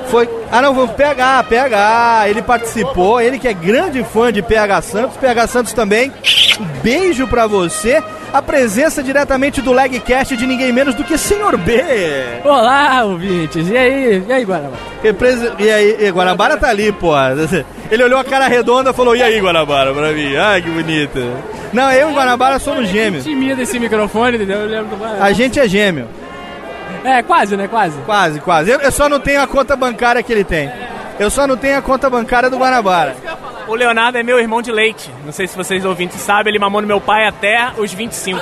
Foi. Ah, não, vamos PH, PH. Ele participou, ele que é grande fã de PH Santos. PH Santos também. Um beijo pra você. A presença diretamente do Legcast de ninguém menos do que Senhor B. Olá, ouvintes. E aí? E aí, Guarabara? Represe... E aí, e Guanabara tá ali, pô. Ele olhou a cara redonda e falou: E aí, Guanabara, pra mim? Ai, que bonita. Não, eu e Guanabara somos gêmeos. Timida esse microfone, entendeu? Eu lembro do A gente é gêmeo. É, quase, né? Quase. Quase, quase. Eu, eu só não tenho a conta bancária que ele tem. Eu só não tenho a conta bancária do Guanabara. O Leonardo é meu irmão de leite. Não sei se vocês ouvintes sabem, ele mamou no meu pai até os 25.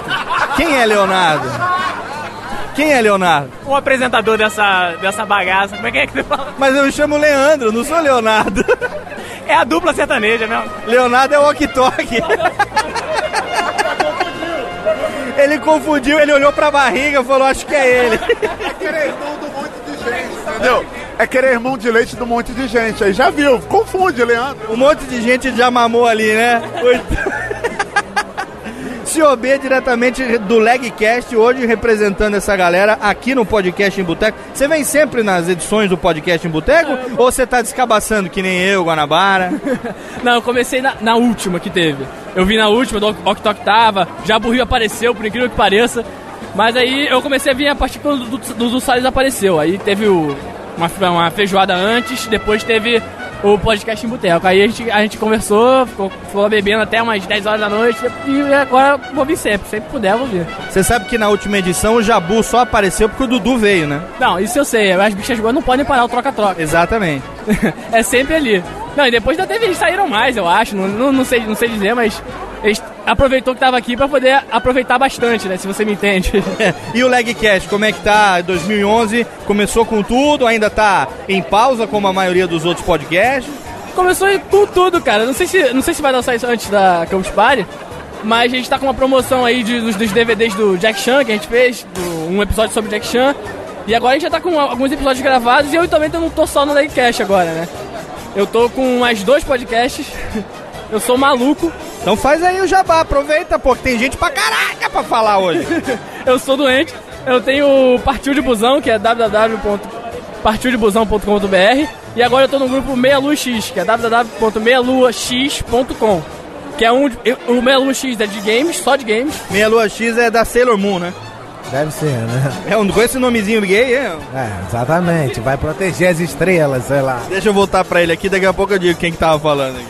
Quem é Leonardo? Quem é Leonardo? O apresentador dessa, dessa bagaça. Como é que é que você fala? Mas eu me chamo Leandro, não sou Leonardo. É a dupla sertaneja mesmo. Leonardo é o walkie-talkie. Ele confundiu, ele olhou pra barriga e falou, acho que é ele. É querer irmão do monte de gente, entendeu? É querer irmão de leite do monte de gente. Aí já viu, confunde, Leandro. Um monte de gente já mamou ali, né? B, diretamente do Legcast, hoje representando essa galera aqui no Podcast em Boteco. Você vem sempre nas edições do Podcast em Boteco? Ou você tá descabaçando que nem eu, Guanabara? Não, eu comecei na, na última que teve. Eu vi na última, do Ok Tok tava, já Rio apareceu, por incrível que pareça. Mas aí eu comecei a vir a partir quando o Dudu Salles apareceu. Aí teve o, uma, uma feijoada antes, depois teve o podcast em boteco. Aí a gente, a gente conversou, ficou, ficou bebendo até umas 10 horas da noite e agora vou vir sempre, sempre puder vou vir. Você sabe que na última edição o Jabu só apareceu porque o Dudu veio, né? Não, isso eu sei, as bichas boas não podem parar o troca-troca. Exatamente. é sempre ali. Não, e depois ainda teve, eles saíram mais, eu acho, não, não, não sei, não sei dizer, mas eles aproveitou que tava aqui pra poder aproveitar bastante, né, se você me entende. E o Legcast, como é que tá? 2011 começou com tudo, ainda tá em pausa como a maioria dos outros podcasts. Começou com tudo, cara. Não sei se, não sei se vai lançar isso antes da Campus Party, mas a gente tá com uma promoção aí de, dos, dos DVDs do Jack Chan que a gente fez, do- um episódio sobre Jack Chan. E agora a gente já tá com alguns episódios gravados e eu também não tô só no Legcast agora, né? Eu tô com mais dois podcasts. Eu sou maluco. Então faz aí o jabá, aproveita, pô, que tem gente pra caraca pra falar hoje. eu sou doente. Eu tenho o Partiu de Busão, que é www.partildebusão.com.br e agora eu tô no grupo Meia Lua X, que é www.meialuax.com. Que é um. O Meia Lua X é de games, só de games. Meia Lua X é da Sailor Moon, né? Deve ser, né? É um com esse nomezinho gay, é? É, exatamente. Vai proteger as estrelas, sei lá. Deixa eu voltar pra ele aqui, daqui a pouco eu digo quem que tava falando aqui.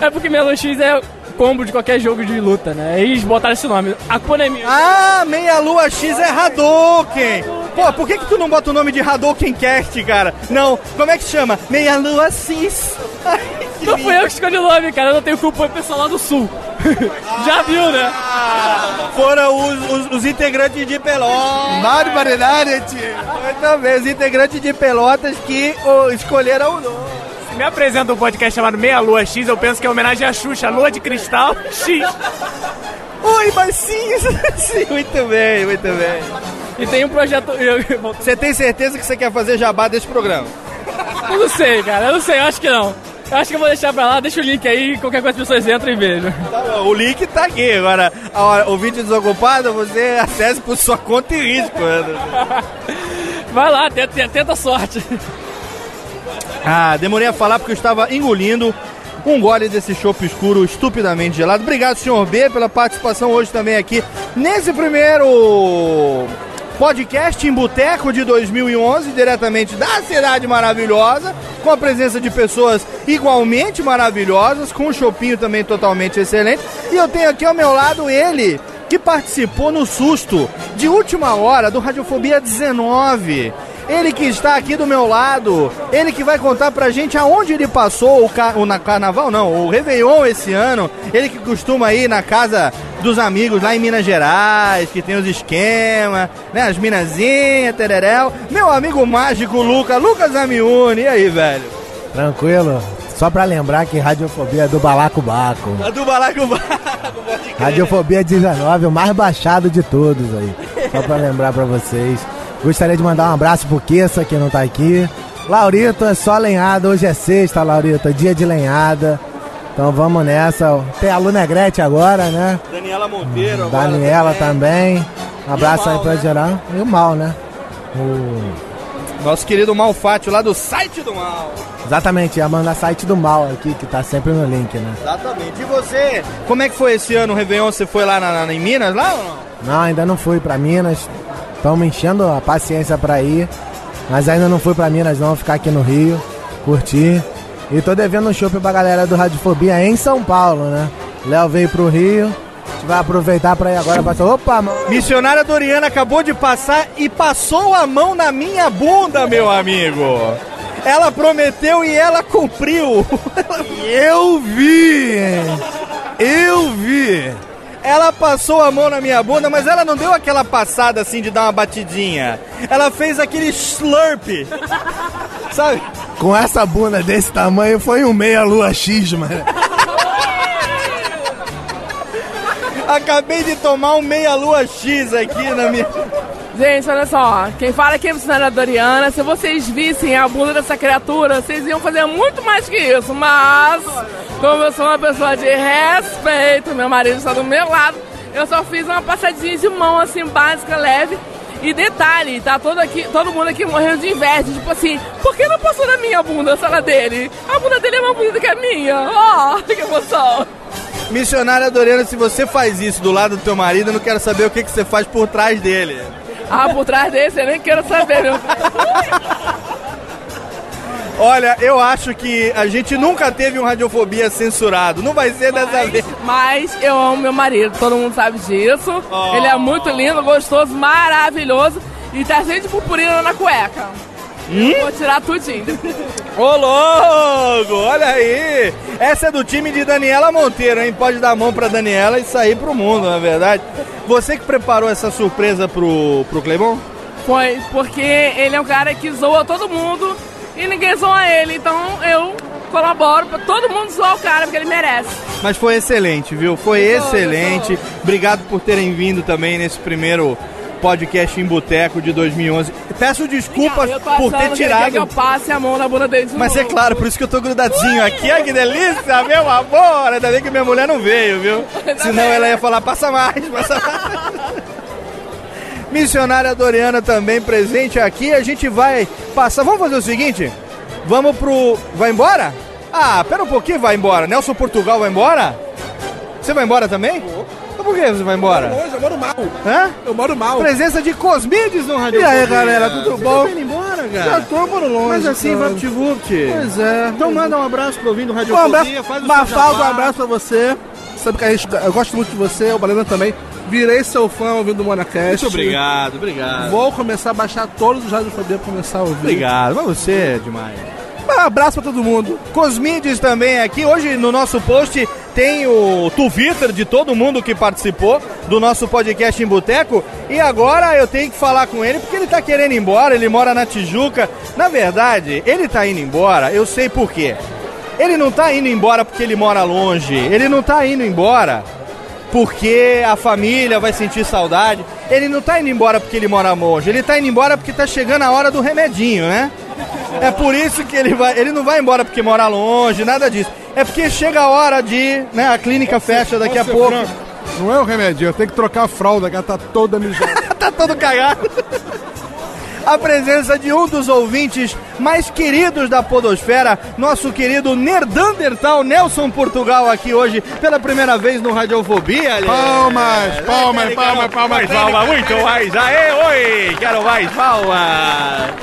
É porque Meia Lua X é combo de qualquer jogo de luta, né? E eles botaram esse nome. A Akuma minha. Ah, Meia Lua X é Hadouken! Pô, por que que tu não bota o nome de Hadouken Cast, cara? Não, como é que chama? Meia Lua X. Não fui eu que escolhi o nome, cara. Eu não tenho culpa, é o pessoal lá do sul. Já viu, né? Foram os, os- os integrantes de Pelotas. Barbaridade, tio. Muito bem, os integrantes de Pelotas que ô, escolheram o nome. Me apresenta um podcast chamado Meia Lua X, eu penso que é homenagem à Xuxa, Lua de Cristal X. Oi, mas sim, muito bem, muito bem. E tem um projeto. Você tem certeza que você quer fazer jabá desse programa? Eu não sei, cara. Eu não sei, eu acho que não. Eu acho que eu vou deixar pra lá, deixa o link aí, qualquer coisa as pessoas entram e vejam. Tá bom, o link tá aqui. Agora, hora, o vídeo desocupado, você acessa por sua conta e risco. Vai lá, tenta, tenta sorte. Ah, demorei a falar porque eu estava engolindo um gole desse chopp escuro estupidamente gelado. Obrigado, senhor B, pela participação hoje também aqui nesse primeiro podcast em Boteco de 2011, diretamente da Cidade Maravilhosa, com a presença de pessoas igualmente maravilhosas, com um chopinho também totalmente excelente. E eu tenho aqui ao meu lado ele, que participou no susto de última hora do Radiofobia 19. Ele que está aqui do meu lado, ele que vai contar pra gente aonde ele passou o, ca... o na carnaval, não, o Réveillon esse ano. Ele que costuma ir na casa dos amigos lá em Minas Gerais, que tem os esquemas, né? As minazinhas, tereréu. Meu amigo mágico Luca, Lucas Amiuni, e aí, velho? Tranquilo? Só pra lembrar que radiofobia é do Balacobaco. A do Balacobaco. Radiofobia 19, o mais baixado de todos aí. Só pra lembrar pra vocês. Gostaria de mandar um abraço pro Kessa, que não tá aqui. Laurito, é só lenhada. Hoje é sexta, Laurito, dia de lenhada. Então vamos nessa. Tem a Lu Negrete agora, né? Daniela Monteiro, agora Daniela também. Um abraço aí pra geral. E o Mal, né? O... Nosso querido Malfátio lá do site do Mal. Exatamente, ia mandar site do Mal aqui, que tá sempre no link, né? Exatamente. E você, como é que foi esse ano o Réveillon? Você foi lá na, na- em Minas, lá ou não? Não, ainda não fui pra Minas. Estamos enchendo a paciência pra ir. Mas ainda não fui pra Minas, não. Ficar aqui no Rio, curtir. E tô devendo um shopping pra galera do Radiofobia em São Paulo, né? Léo veio pro Rio. A gente vai aproveitar pra ir agora pra. Opa, mano. Missionária Doriana acabou de passar e passou a mão na minha bunda, meu amigo. Ela prometeu e ela cumpriu. Eu vi! Eu vi! Ela passou a mão na minha bunda, mas ela não deu aquela passada assim de dar uma batidinha. Ela fez aquele slurp. Sabe? Com essa bunda desse tamanho foi um meia-lua X, mano. Acabei de tomar um meia-lua X aqui na minha. Gente, olha só, quem fala aqui é a missionária Doriana. Se vocês vissem a bunda dessa criatura, vocês iam fazer muito mais que isso. Mas, como eu sou uma pessoa de respeito, meu marido está do meu lado, eu só fiz uma passadinha de mão assim, básica, leve. E detalhe, tá todo, aqui, todo mundo aqui morrendo de inveja. Tipo assim, por que não passou na minha bunda, só na dele? A bunda dele é mais bonita que a minha. Ó, que emoção. Missionária Doriana, se você faz isso do lado do teu marido, eu não quero saber o que, que você faz por trás dele. Ah, por trás desse eu nem quero saber, meu. Olha, eu acho que a gente nunca teve um Radiofobia censurado. Não vai ser dessa vez. Mas eu amo meu marido, todo mundo sabe disso. Oh. Ele é muito lindo, gostoso, maravilhoso e tá cheio de purpurina na cueca. Hum? Vou tirar tudinho. Ô louco, olha aí. Essa é do time de Daniela Monteiro, hein? Pode dar a mão pra Daniela e sair pro mundo, na verdade. Você que preparou essa surpresa pro, pro Clebon? Foi, porque ele é um cara que zoa todo mundo e ninguém zoa ele, então eu colaboro pra todo mundo zoar o cara, porque ele merece. Mas foi excelente, viu? Foi excelente. Obrigado por terem vindo também nesse primeiro podcast em Boteco de 2011. Peço desculpas por ter tirado. quer que eu passe a mão na bunda dele de Mas é claro, por isso que eu tô grudadinho aqui. Ai, que delícia, meu amor. Ainda bem que minha mulher não veio, viu? Senão ela ia falar, passa mais, passa mais. Missionária Doriana também presente aqui. A gente vai passar. Vamos fazer o seguinte? Vamos pro. Vai embora? Ah, pera um pouquinho, vai embora. Nelson Portugal vai embora? Você vai embora também? Mas por que você vai embora? eu moro mal. Hã? Eu moro mal. Presença de Cosmides no Rádio E aí, galera, tudo bom? Você tá indo embora, cara? Já tô, moro longe. Mas assim, cara. VaptVupt. Pois é. Então manda um abraço pro ouvindo Rádio Um abraço, faz o Mafalda, um abraço pra você. Sabe que a gente, eu gosto muito de você, o Balena também. Virei seu fã ouvindo o Monacast. Muito obrigado, obrigado. Vou começar a baixar todos os Radiofobia pra começar a ouvir. Obrigado, mas você é demais. Um abraço pra todo mundo. Cosmides também aqui. Hoje no nosso post tem o Twitter de todo mundo que participou do nosso podcast em Boteco. E agora eu tenho que falar com ele porque ele tá querendo ir embora. Ele mora na Tijuca. Na verdade, ele tá indo embora, eu sei por quê. Ele não tá indo embora porque ele mora longe. Ele não tá indo embora porque a família vai sentir saudade. Ele não tá indo embora porque ele mora longe. Ele tá indo embora porque tá chegando a hora do remedinho, né? É por isso que ele vai. Ele não vai embora porque mora longe, nada disso. É porque chega a hora de. Né, a clínica fecha daqui a pouco. Não é o remédio, eu tenho que trocar a fralda, que ela tá toda mijada. tá todo cagado. A presença de um dos ouvintes mais queridos da Podosfera, nosso querido Nerdandertal Nelson Portugal, aqui hoje pela primeira vez no Radiofobia. Palmas, palmas, palmas, palmas, palmas. muito mais. Aê, oi, quero mais palmas.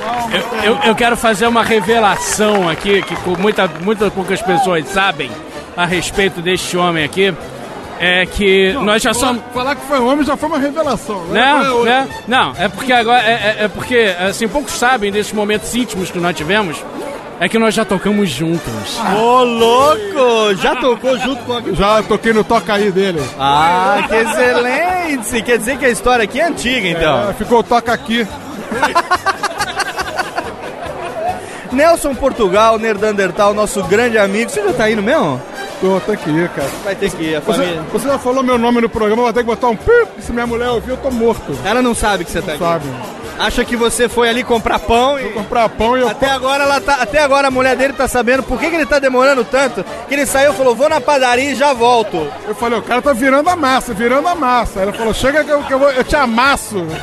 Eu, eu- eu quero fazer uma revelação aqui, que muita, muitas poucas pessoas sabem a respeito deste homem aqui. É que nós já falar, somos. Falar que foi homem já foi uma revelação. Agora Né? Não, é porque agora. É, é- é porque, assim, poucos sabem desses momentos íntimos que nós tivemos. É que nós já tocamos juntos. Ô, louco! Já tocou junto com a... Já toquei no toca aí dele. Ah, que excelente! Quer dizer que a história aqui é antiga, então. É, ficou toca aqui. Nelson Portugal, Nerdandertal, nosso grande amigo. Você já tá indo mesmo? Tô, tô aqui, cara. Vai ter que ir, a Você, família. você já falou meu nome no programa, vou ter que botar um pi. Se minha mulher ouvir, eu tô morto. Ela não sabe que você tá aqui. Sabe. Acha que você foi ali comprar pão e. Comprar pão e eu. Até agora, ela tá, até agora a mulher dele tá sabendo por que, que ele tá demorando tanto. Que ele saiu e falou: vou na padaria e já volto. Eu falei, o cara tá virando a massa, virando a massa. Aí Ela falou, chega que eu, que eu, vou, eu te amasso.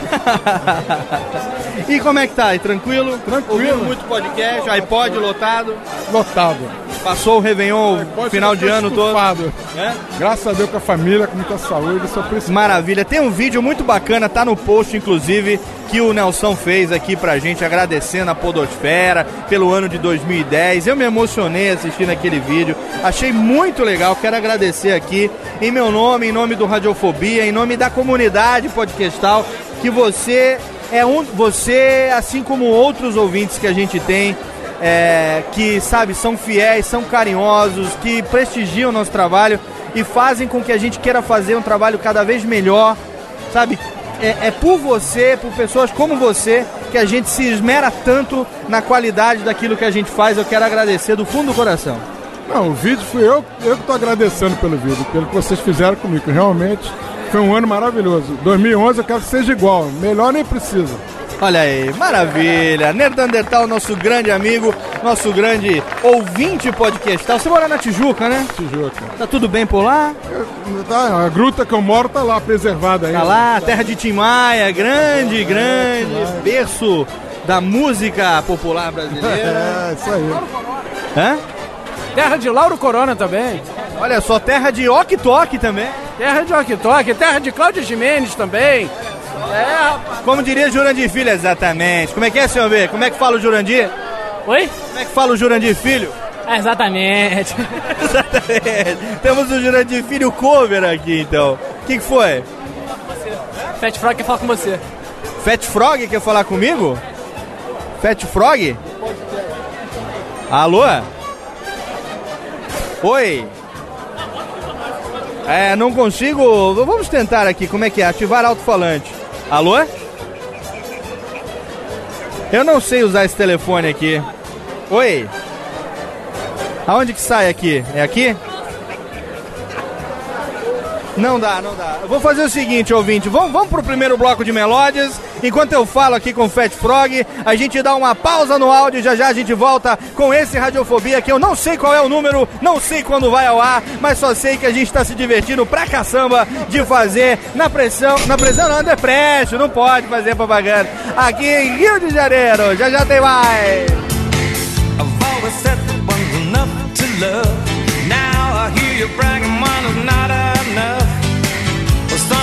E como é que tá? E tranquilo? Tranquilo. Ouvindo muito podcast, iPod lotado. Lotado. Passou o Réveillon, Pode final de ano todo. estufado. É? Graças a Deus com a família, com muita saúde, isso é o principal. Maravilha. Tem um vídeo muito bacana, tá no post, inclusive, que o Nelson fez aqui pra gente, agradecendo a Podosfera pelo ano de 2010. Eu me emocionei assistindo aquele vídeo. Achei muito legal. Quero agradecer aqui, em meu nome, em nome do Radiofobia, em nome da comunidade podcastal, que você é um. Você, assim como outros ouvintes que a gente tem, é, que, sabe, são fiéis, são carinhosos, que prestigiam o nosso trabalho e fazem com que a gente queira fazer um trabalho cada vez melhor, sabe? É, é por você, por pessoas como você, que a gente se esmera tanto na qualidade daquilo que a gente faz. Eu quero agradecer do fundo do coração. Não, o vídeo fui eu, eu que tô agradecendo pelo vídeo, pelo que vocês fizeram comigo. Realmente foi um ano maravilhoso. 2011 eu quero que seja igual, melhor nem precisa. Olha aí, maravilha. Nerdandertal, nosso grande amigo, nosso grande ouvinte podcastal. Você mora na Tijuca, né? Tijuca. Tá tudo bem por lá? Tá, a gruta que eu moro tá lá, preservada ainda. Tá lá, terra de Tim Maia, grande, grande, berço da música popular brasileira. É, isso aí. Hã? Terra de Lauro Corona também. Olha só, terra de Ok Tok também. Terra de Ok terra de Cláudio Jimenez também. É, Como diria Jurandir Filho, exatamente. Como é que é, senhor B? Como é que fala o Jurandir? Oi? Como é que fala o Jurandir Filho? É, exatamente. Exatamente. Temos o Jurandir Filho cover aqui, então. O que, que foi? Fat Frog quer falar com você. Fat Frog quer falar comigo? Fat Frog? Alô? Oi? É, não consigo. Vamos tentar aqui. Como é que é? Ativar alto-falante. Alô? Eu não sei usar esse telefone aqui. Oi? Aonde que sai aqui? É aqui? Não dá, não dá. Eu vou fazer o seguinte, ouvinte. Vamos, vamos pro primeiro bloco de melódias. Enquanto eu falo aqui com o Fat Frog, a gente dá uma pausa no áudio. Já já a gente volta com esse Radiofobia que eu não sei qual é o número, não sei quando vai ao ar, mas só sei que a gente tá se divertindo pra caçamba de fazer na pressão. Na pressão não, é preste, não pode fazer propaganda. Aqui em Rio de Janeiro. Já já tem mais. I've always. Now I hear you bragging one is not enough.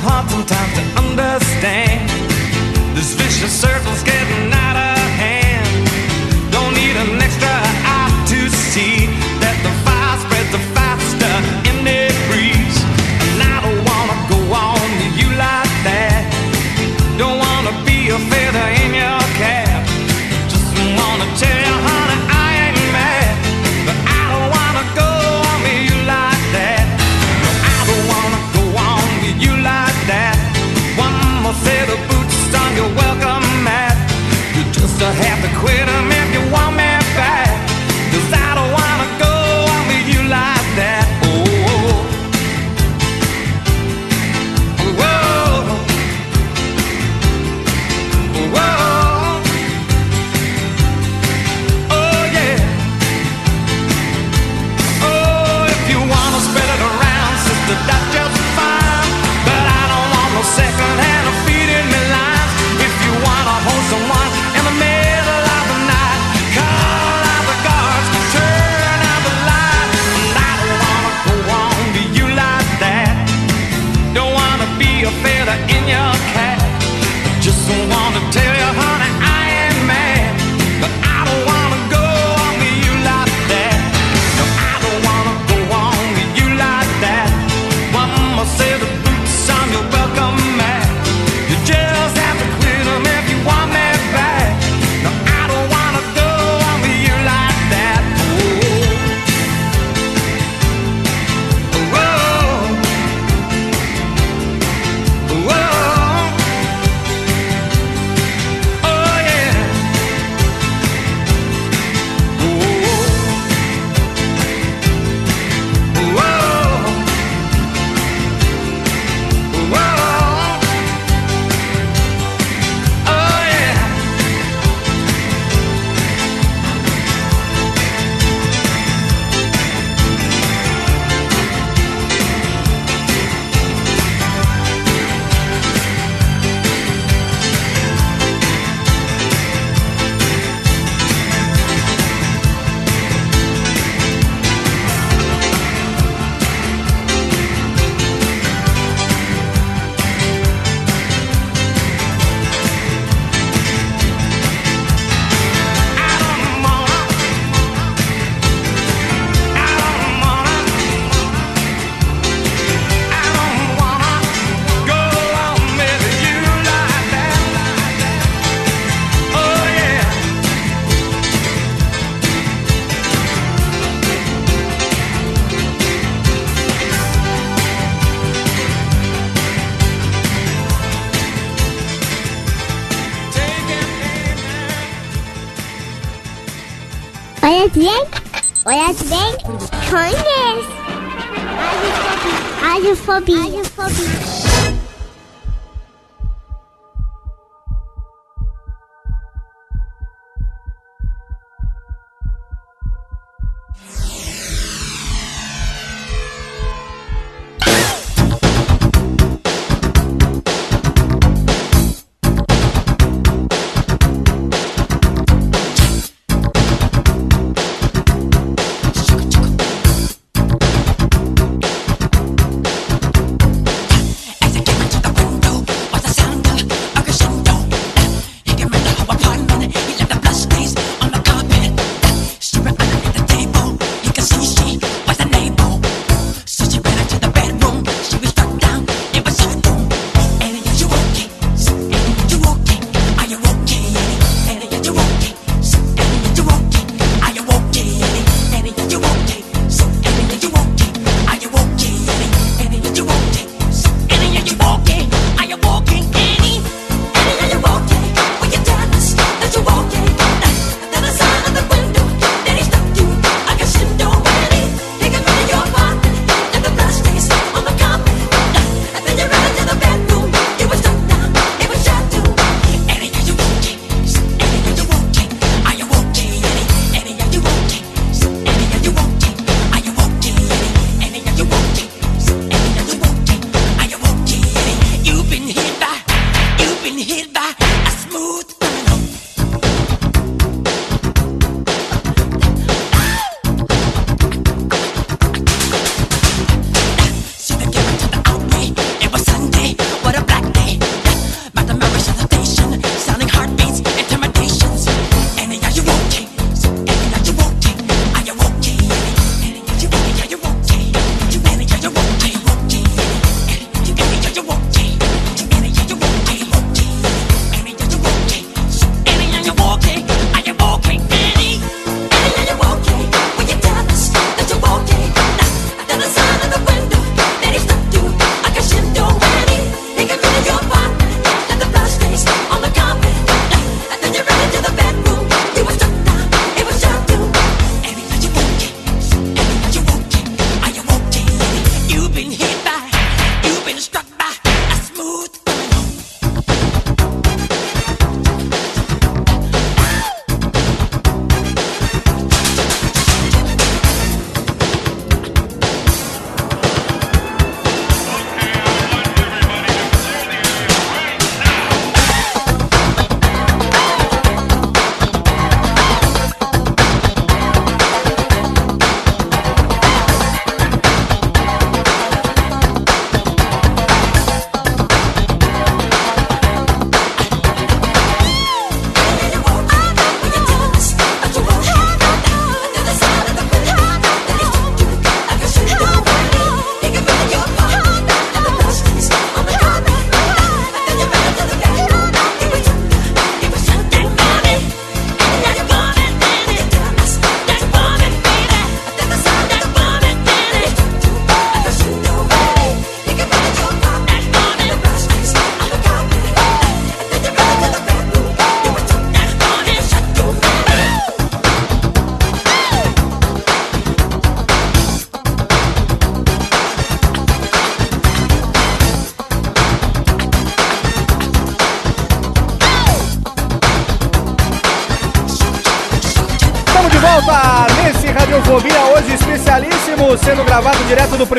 hard sometimes to understand. This vicious circle's getting Radiofobia. Radiofobia.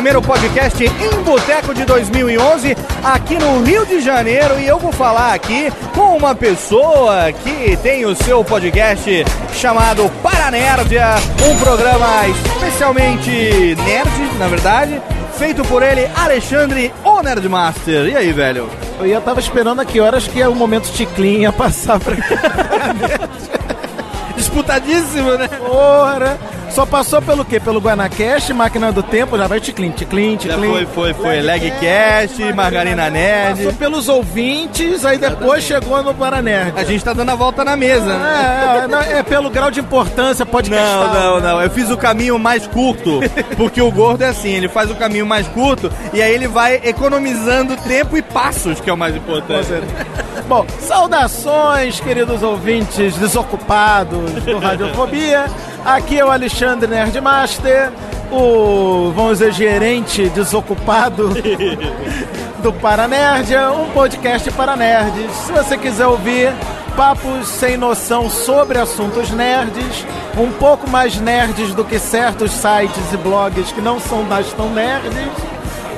Primeiro podcast em Boteco de 2011, aqui no Rio de Janeiro. E eu vou falar aqui com uma pessoa que tem o seu podcast chamado Paranerdia, um programa especialmente nerd, na verdade, feito por ele, Alexandre, o Nerdmaster. E aí, velho? Eu ia tava esperando a que horas que é o momento Ticlin ia passar pra Disputadíssimo, né? Porra! Só passou pelo quê? Pelo Guanacast, Máquina do Tempo, já vai Ticlin, Ticlin, Já Ticlin. foi, foi, foi. Legcast, Margarina Nerd. Passou pelos ouvintes, aí depois chegou no Paranerd. A gente tá dando a volta na mesa, né? É, é, é pelo grau de importância, pode Não, não, não. Eu fiz o caminho mais curto. Porque o gordo é assim, ele faz o caminho mais curto e aí ele vai economizando tempo e passos, que é o mais importante. Bom, saudações, queridos ouvintes desocupados do Radiofobia. Aqui é o Alexandre Nerdmaster, o, vamos dizer, gerente desocupado do Paranerdia, um podcast para nerds. Se você quiser ouvir papos sem noção sobre assuntos nerds, um pouco mais nerds do que certos sites e blogs que não são mais tão nerds,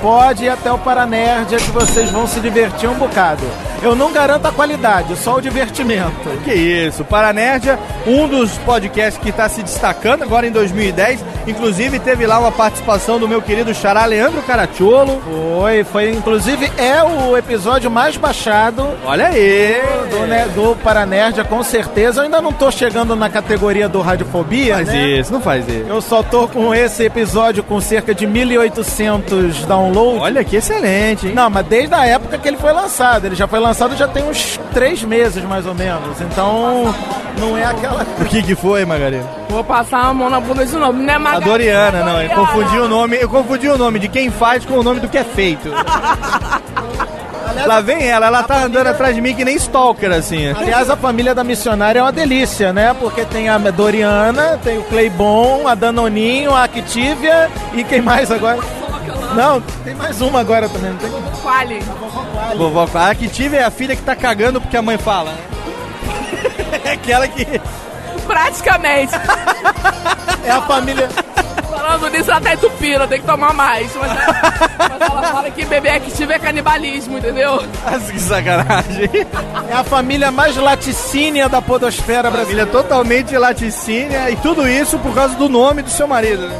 pode ir até o Paranerdia que vocês vão se divertir um bocado. Eu não garanto a qualidade, só o divertimento. Que isso, Paranerdia, um dos podcasts que está se destacando agora em 2010. Inclusive teve lá uma participação do meu querido xará Leandro Caracciolo. Foi, foi inclusive é o episódio mais baixado. Olha aí! Do, né, do Paranerdia, com certeza. Eu ainda não tô chegando na categoria do Radiofobia. Faz né? isso, não faz isso. Eu só tô com esse episódio com cerca de 1.800 downloads. Olha que excelente, hein? Não, mas desde a época que ele foi lançado. Ele já foi lançado já tem uns três meses, mais ou menos. Então, não é aquela... O que que foi, Margarida? Vou passar a mão na bunda de novo. Não é A Magali, Doriana, não. Eu confundi o nome. Eu confundi o nome de quem faz com o nome do que é feito. Lá vem ela, ela tá andando atrás de mim que nem stalker, assim. Aliás, a família da missionária é uma delícia, né? Porque tem a Doriana, tem o Cleibon, a Danoninho, a Activia e quem mais agora? Não, tem mais uma agora também, não tem? Quali. Vovó, a Activa é a filha que tá cagando porque a mãe fala, né? É aquela que. Praticamente. É a família. Falando nisso, ela tá entupida, tem que tomar mais. Mas, mas ela fala que bebê activo é canibalismo, entendeu? Nossa, que sacanagem. É a família mais laticínea da podosfera Família brasileira. totalmente laticínea e tudo isso por causa do nome do seu marido, né?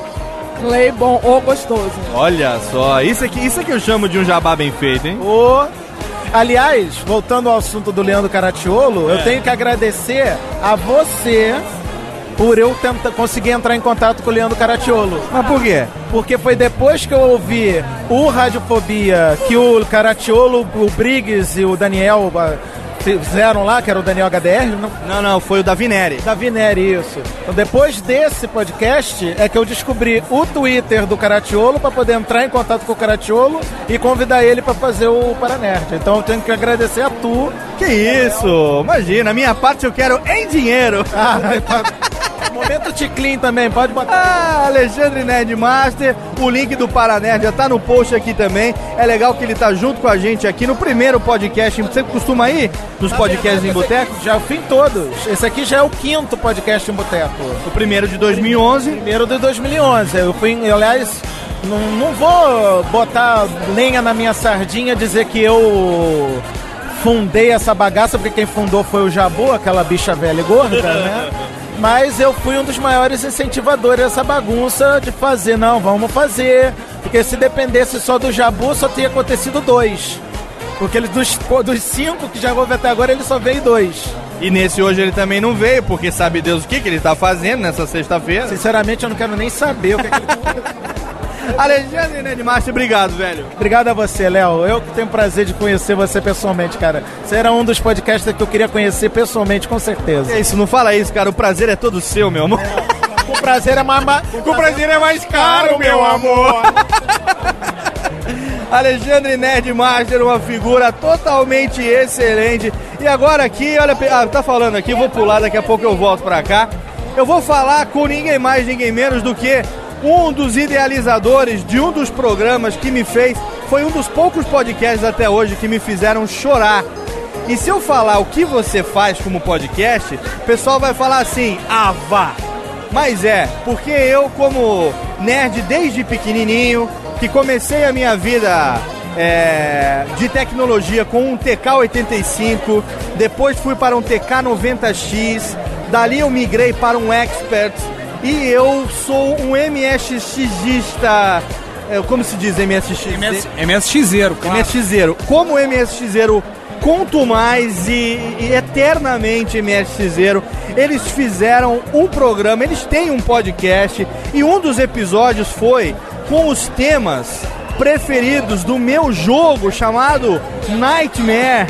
Claybon, o gostoso. Olha só, isso aqui, isso aqui eu chamo de um jabá bem feito, hein? O... Aliás, voltando ao assunto do Leandro Caratiolo, eu tenho que agradecer a você por eu tentar, conseguir entrar em contato com o Leandro Caratiolo. Mas por quê? Porque foi depois que eu ouvi o Radiofobia que o Caratiolo, o Briggs e o Daniel fizeram lá, que era o Daniel HDR, não? Não, não, foi o Davi Neri. Davi Neri, isso. Então, depois desse podcast, é que eu descobri o Twitter do Caratiolo para poder entrar em contato com o Caratiolo e convidar ele para fazer o Paranerd. Então, eu tenho que agradecer a tu. Que isso? Imagina, a minha parte eu quero em dinheiro. Ah, Momento Ticlin também, pode botar. Ah, Alexandre Nerdmaster, o link do Paranerd já tá no post aqui também. É legal que ele tá junto com a gente aqui no primeiro podcast. Você costuma ir nos podcasts em boteco? Já fui em todos. Esse aqui já é o quinto podcast em boteco. O primeiro de 2011. Primeiro de 2011. Eu fui, eu, aliás, não, não vou botar lenha na minha sardinha dizer que eu fundei essa bagaça, porque quem fundou foi o Jabu, aquela bicha velha e gorda, né? Mas eu fui um dos maiores incentivadores dessa bagunça de fazer, não, vamos fazer. Porque se dependesse só do Jabu, só teria acontecido dois. Porque ele, dos, dos cinco que já houve até agora, ele só veio dois. E nesse hoje ele também não veio, porque sabe Deus o que, que ele tá fazendo nessa sexta-feira. Sinceramente, eu não quero nem saber o que, é que ele Alexandre Nerdmaster, obrigado, velho. Obrigado a você, Léo. Eu que tenho o prazer de conhecer você pessoalmente, cara. Você era um dos podcasts que eu queria conhecer pessoalmente, com certeza. É isso, não fala isso, cara. O prazer é todo seu, meu amor. O prazer é mais... ma- O prazer é mais caro, meu amor. Alexandre Nerdmaster, uma figura totalmente excelente. E agora aqui, olha, ah, tá falando aqui, vou pular, daqui a pouco eu volto pra cá. Eu vou falar com ninguém mais, ninguém menos do que um dos idealizadores de um dos programas que me fez, foi um dos poucos podcasts até hoje que me fizeram chorar. E se eu falar o que você faz como podcast, o pessoal vai falar assim: ah, vá. Mas é, porque eu, como nerd desde pequenininho, que comecei a minha vida é, de tecnologia com um TK85, depois fui para um TK90X, dali eu migrei para um Expert e eu sou um MSXista. é, Como se diz MSX? MSX0, claro. MSX0. Como MSX0 conto mais e, e eternamente MSX0, eles fizeram um programa, eles têm um podcast e um dos episódios foi com os temas preferidos do meu jogo chamado Nightmare.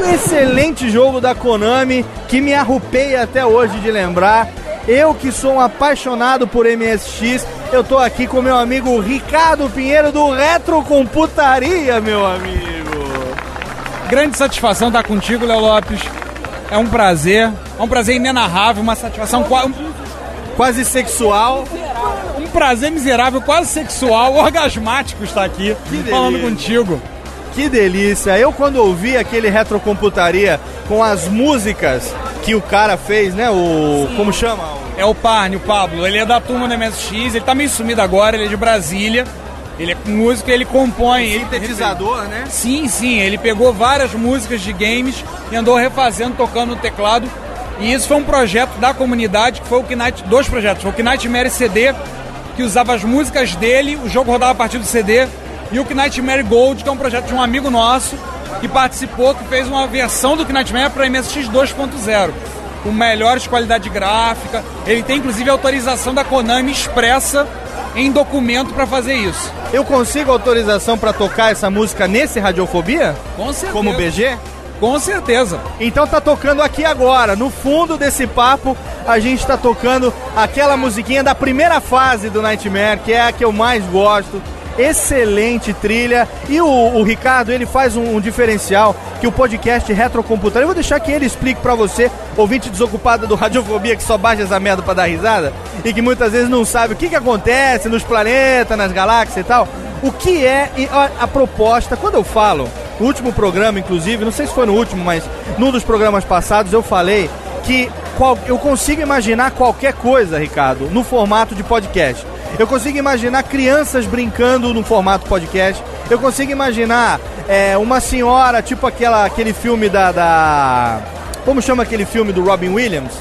Um excelente jogo da Konami que me arrupei até hoje de lembrar. Eu que sou um apaixonado por MSX, eu tô aqui com meu amigo Ricardo Pinheiro do Retrocomputaria, meu amigo. Grande satisfação estar contigo, Léo Lopes. É um prazer. É um prazer inenarrável, uma satisfação. qua- quase sexual. Um prazer miserável, quase sexual, orgasmático estar aqui falando contigo. Que delícia! Eu quando ouvi aquele retrocomputaria com as músicas que o cara fez, né? O. Como chama? É o Parne, o Pablo. Ele é da turma do MSX, ele tá meio sumido agora, ele é de Brasília. Ele é músico, ele compõe. ele- Sintetizador, né? Sim, sim. Ele pegou várias músicas de games e andou refazendo, tocando no teclado. E isso foi um projeto da comunidade, que foi o Knight, dois projetos. Foi o Knightmare CD, que usava as músicas dele, o jogo rodava a partir do CD. E o Knightmare Gold, que é um projeto de um amigo nosso, que participou, que fez uma versão do Knightmare para MSX 2.0. Com melhores qualidade gráfica. Ele tem inclusive autorização da Konami expressa em documento para fazer isso. Eu consigo autorização pra tocar essa música nesse Radiofobia? Com certeza. Como BG? Com certeza. Então tá tocando aqui agora. No fundo desse papo, a gente tá tocando aquela musiquinha da primeira fase do Nightmare, que é a que eu mais gosto. Excelente trilha. E o, o Ricardo, ele faz um, um diferencial que o podcast Retrocomputar. Eu vou deixar que ele explique pra você, ouvinte desocupado do Radiofobia, que só baixa essa merda pra dar risada, e que muitas vezes não sabe o que, que acontece nos planetas, nas galáxias e tal. O que é a proposta, quando eu falo, no último programa, inclusive, não sei se foi no último, mas num dos programas passados eu falei que qual- eu consigo imaginar qualquer coisa, Ricardo, no formato de podcast. Eu consigo imaginar crianças brincando no formato podcast. Eu consigo imaginar é, uma senhora, tipo aquela, aquele filme da, da. Como chama aquele filme do Robin Williams?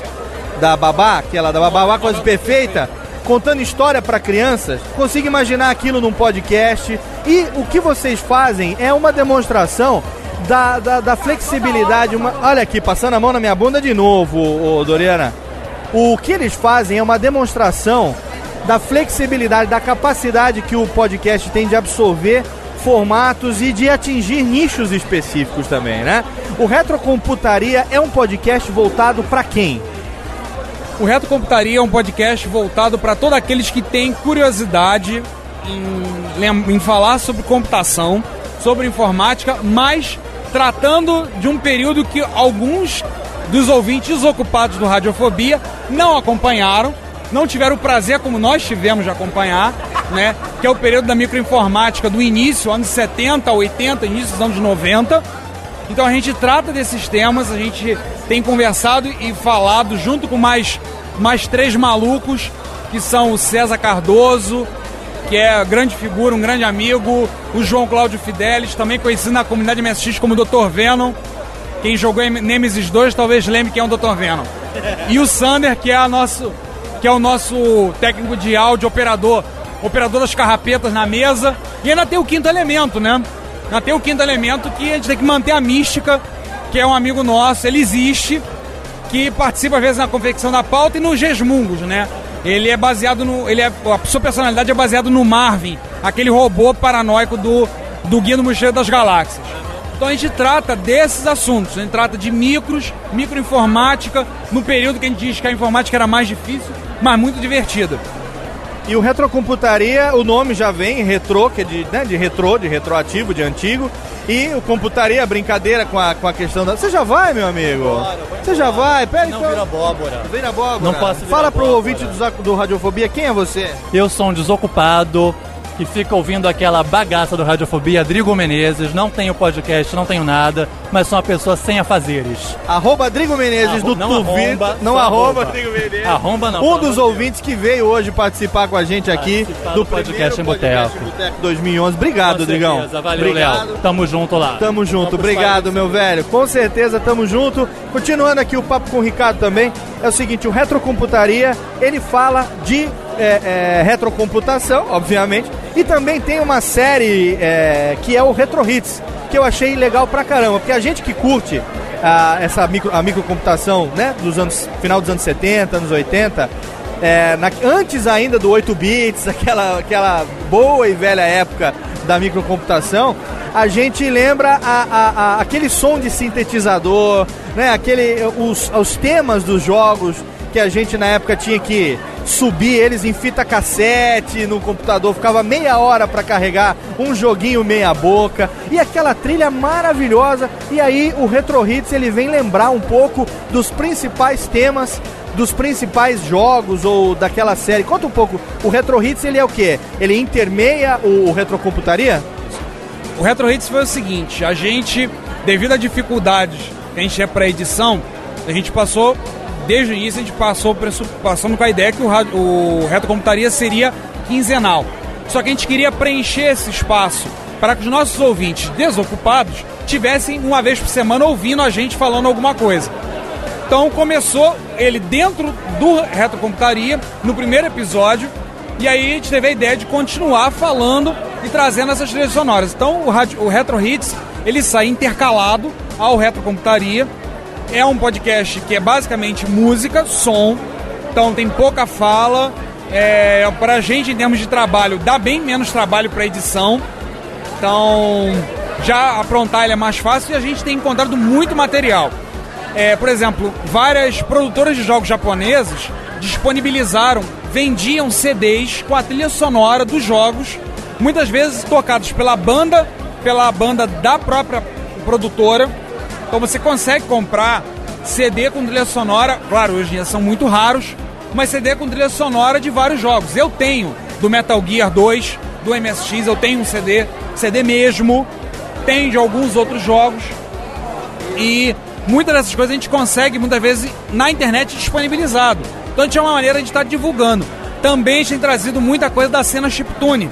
Da Babá, aquela da Babá Quase Perfeita, contando história para crianças. Consigo imaginar aquilo num podcast. E o que vocês fazem é uma demonstração da, da, da flexibilidade. Uma... Olha aqui, passando a mão na minha bunda de novo, ô, Doriana. O que eles fazem é uma demonstração da flexibilidade, da capacidade que o podcast tem de absorver formatos e de atingir nichos específicos também, né? O Retrocomputaria é um podcast voltado para quem? O Reto Computaria é um podcast voltado para todos aqueles que têm curiosidade em, em falar sobre computação, sobre informática, mas tratando de um período que alguns dos ouvintes ocupados do Radiofobia não acompanharam, não tiveram o prazer como nós tivemos de acompanhar, né? Que é o período da microinformática do início, anos 70, 80, início dos anos 90. Então a gente trata desses temas, a gente tem conversado e falado junto com mais, mais três malucos, que são o César Cardoso, que é grande figura, um grande amigo, o João Cláudio Fidelis, também conhecido na comunidade MSX como Dr. Venom. Quem jogou em Nemesis 2 talvez lembre quem é o Dr. Venom. E o Sander, que é, a nosso, que é o nosso técnico de áudio, operador, operador das carrapetas na mesa. E ainda tem o quinto elemento, né? Ainda tem o quinto elemento que a gente tem que manter a mística, que é um amigo nosso, ele existe, que participa às vezes na confecção da pauta e no Gesmungos, né? Ele é baseado no. Ele é, a sua personalidade é baseado no Marvin, aquele robô paranoico do, do Guia do Mochileiro das Galáxias. Então a gente trata desses assuntos, a gente trata de micros, microinformática, no período que a gente diz que a informática era mais difícil, mas muito divertida. E o Retrocomputaria, o nome já vem, retrô, que é de, né, de retrô, de retroativo, de antigo. E o computaria, brincadeira com a, com a questão da. Você já vai, meu amigo? Você já vai? Pera Não então. vira abóbora. Vira abóbora. Não posso virar Fala pro abóbora. ouvinte do, do Radiofobia quem é você? Eu sou um desocupado que fica ouvindo aquela bagaça do Radiofobia, Drigo Menezes. Não tenho podcast, não tenho nada, mas sou uma pessoa sem afazeres. Arroba Drigo Menezes Arro- no não Twitter. arromba, não arroba arroba. Drigo Menezes. Arromba não, Um dos ouvintes que veio hoje participar com a gente aqui do podcast em Boteco. Boteco 2011. Obrigado, Com Drigão. certeza. Valeu, Obrigado. Léo. Tamo junto lá. Tamo junto, Vamos obrigado, meu velho. Com certeza, tamo junto. Continuando aqui o papo com o Ricardo também, é o seguinte, o Retrocomputaria, ele fala de é, é, retrocomputação, obviamente, e também tem uma série é, que é o Retro Hits, que eu achei legal pra caramba, porque a gente que curte ah, essa micro, a microcomputação, né, dos anos, final dos anos 70, anos 80, é, na- antes ainda do 8 bits, aquela, aquela boa e velha época da microcomputação, a gente lembra a- a- a- aquele som de sintetizador, né? Aquele, os, os temas dos jogos que a gente na época tinha que subir eles em fita cassete no computador, ficava meia hora para carregar um joguinho meia boca e aquela trilha maravilhosa. E aí o Retro Hits ele vem lembrar um pouco dos principais temas dos principais jogos ou daquela série. Conta um pouco, o Retro Hits ele é o quê? Ele intermeia o, o Retrocomputaria? O Retro Hits foi o seguinte, a gente, devido a dificuldades que a gente tinha para edição, a gente passou, desde o início, a gente passou passando com a ideia que o, rádio- o Retrocomputaria seria quinzenal. Só que a gente queria preencher esse espaço para que os nossos ouvintes desocupados tivessem uma vez por semana ouvindo a gente falando alguma coisa. Então começou ele dentro do Retrocomputaria, no primeiro episódio, e aí a gente teve a ideia de continuar falando e trazendo essas trilhas sonoras. Então o, rádio- o Retro Hits, ele sai intercalado ao Retrocomputaria. É um podcast que é basicamente música, som, então tem pouca fala. É, pra gente, em termos de trabalho, dá bem menos trabalho pra edição. Então, já aprontar ele é mais fácil e a gente tem encontrado muito material. É, por exemplo, várias produtoras de jogos japoneses disponibilizaram, vendiam CDs com a trilha sonora dos jogos, muitas vezes tocados pela banda, pela banda da própria produtora. Então você consegue comprar CD com trilha sonora, claro, hoje em dia são muito raros, mas CD com trilha sonora de vários jogos. Eu tenho do Metal Gear 2, do MSX, eu tenho um CD, CD mesmo, tem de alguns outros jogos. E muitas dessas coisas a gente consegue, muitas vezes, na internet disponibilizado. Então a gente é uma maneira de estar divulgando. Também a gente tem trazido muita coisa da cena chiptune,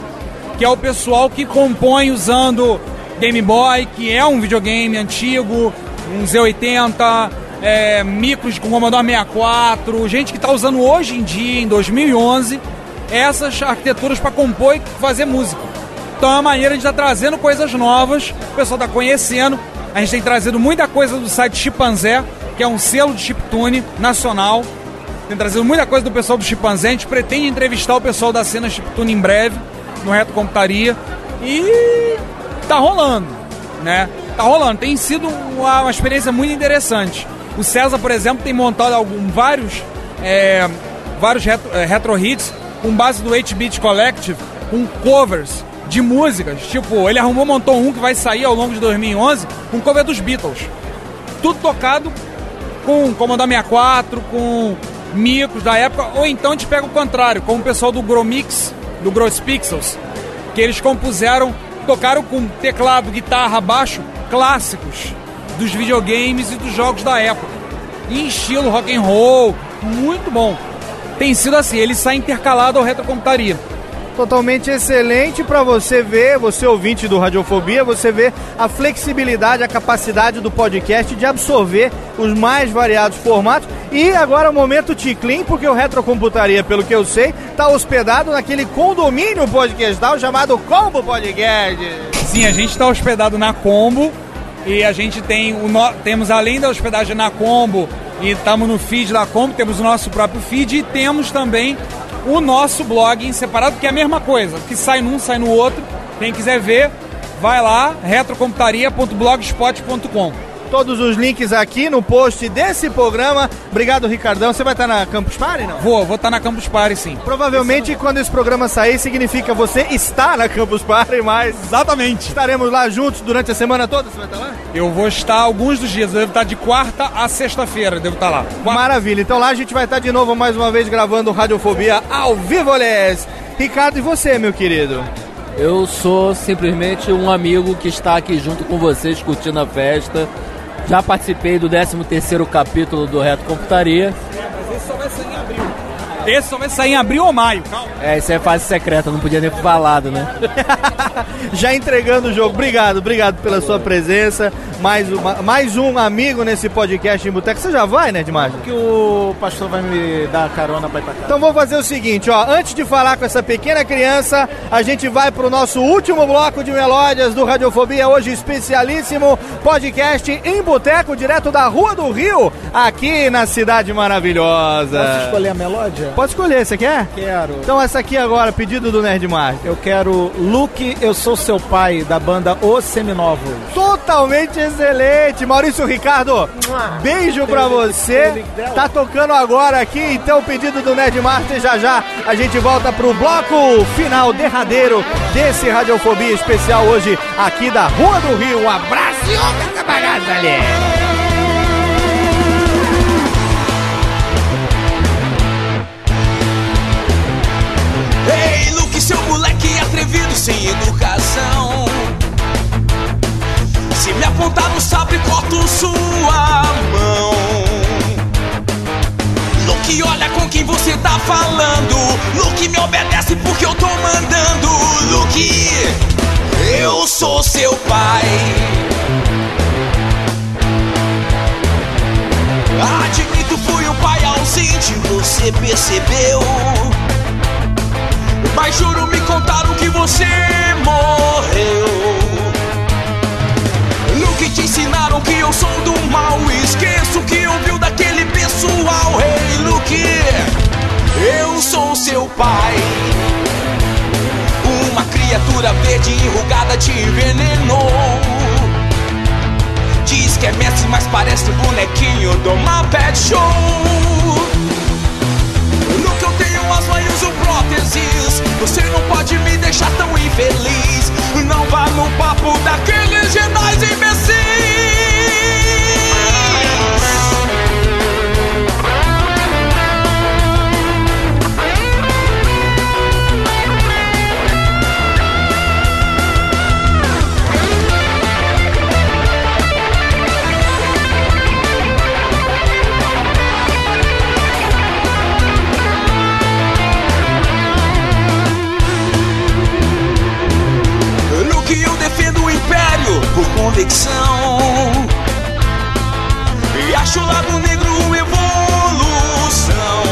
que é o pessoal que compõe usando Game Boy, que é um videogame antigo, um Z80, é, micros com Commodore 64, gente que está usando hoje em dia, em 2011, essas arquiteturas para compor e fazer música. Então é uma maneira de estar trazendo coisas novas, o pessoal está conhecendo. A gente tem trazido muita coisa do site Chimpanzé, que é um selo de chiptune nacional. Tem trazido muita coisa do pessoal do Chimpanzé. A gente pretende entrevistar o pessoal da cena chiptune em breve, no Reto Computaria. E tá rolando, né? Tá rolando. Tem sido uma, uma experiência muito interessante. O César, por exemplo, tem montado algum, vários, é, vários retro, é, retro hits com base do 8-Bit Collective, com covers de músicas. Tipo, ele arrumou, montou um que vai sair ao longo de 2011, com cover dos Beatles. Tudo tocado com Commodore 64, com micros da época, ou então a gente pega o contrário, como o pessoal do Gromix, do Gross Pixels, que eles compuseram, tocaram com teclado, guitarra, baixo, clássicos dos videogames e dos jogos da época. Em estilo rock and roll, muito bom. Tem sido assim, ele sai intercalado ao retrocomputaria. Totalmente excelente para você ver, você ouvinte do Radiofobia, você ver a flexibilidade, a capacidade do podcast de absorver os mais variados formatos. E agora o momento Ticlin, porque o Retrocomputaria, pelo que eu sei, está hospedado naquele condomínio podcastal chamado Combo Podcast. Sim, a gente está hospedado na Combo e a gente tem o no... temos além da hospedagem na Combo e estamos no feed da Combo, temos o nosso próprio feed e temos também o nosso blog em separado, que é a mesma coisa, que sai num, sai no outro. Quem quiser ver, vai lá, retrocomputaria.blogspot.com. Todos os links aqui no post desse programa. Obrigado, Ricardão. Você vai estar na Campus Party, não? Vou, vou estar na Campus Party, sim. Provavelmente, quando esse programa sair, significa você está na Campus Party, mas... Exatamente. Estaremos lá juntos durante a semana toda, você vai estar lá? Eu vou estar alguns dos dias, eu devo estar de quarta a sexta-feira, devo estar lá. Maravilha. Então lá a gente vai estar de novo, mais uma vez, gravando Radiofobia ao vivo, Les. Ricardo, e você, meu querido? Eu sou simplesmente um amigo que está aqui junto com vocês curtindo a festa. Já participei do 13º capítulo do Reto Computaria. Mas esse só vai sair em abril. Esse só vai sair em abril ou maio, calma. É, isso é fase secreta, não podia nem falar lado, né? Já entregando o jogo. Obrigado, obrigado pela sua presença. Mais, uma, mais um amigo nesse podcast em Boteco. Você já vai, né, Dimagem? Que o pastor vai me dar carona pra ir pra casa. Então vamos fazer o seguinte, ó. Antes de falar com essa pequena criança, a gente vai pro nosso último bloco de melódias do Radiofobia, hoje especialíssimo podcast em Boteco, direto da Rua do Rio, aqui na Cidade Maravilhosa. Posso escolher a melódia? Pode escolher, você quer? Quero. Então essa aqui agora, pedido do Nerd Master. Eu quero Luke, Eu Sou Seu Pai, da banda Os Seminovos. Totalmente Excelente! Maurício Ricardo, beijo pra você. Tá tocando agora aqui, então o pedido do Ned Martin. já já a gente volta pro bloco final derradeiro desse Radiofobia especial hoje aqui da Rua do Rio. Um abraço e outra essa bagaça ali. Ei, Luke, seu moleque atrevido sem educação se me apontar no sabre, corto sua mão. Luke, olha com quem você tá falando. Luke, me obedece porque eu tô mandando. Luke, eu sou seu pai. Admito, fui um pai ausente, você percebeu. Mas juro, me contaram que você morreu. Que eu sou do mal. Esqueço que ouviu daquele pessoal. Hey, Luke, eu sou seu pai. Uma criatura verde enrugada te envenenou. Diz que é Messi, mas parece um bonequinho do Muppet Show. Luke, eu tenho as mãos uso próteses. Você não pode me deixar tão infeliz. Não vá no papo daqueles genais imbecis. Por convicção. E acho o lado negro uma evolução.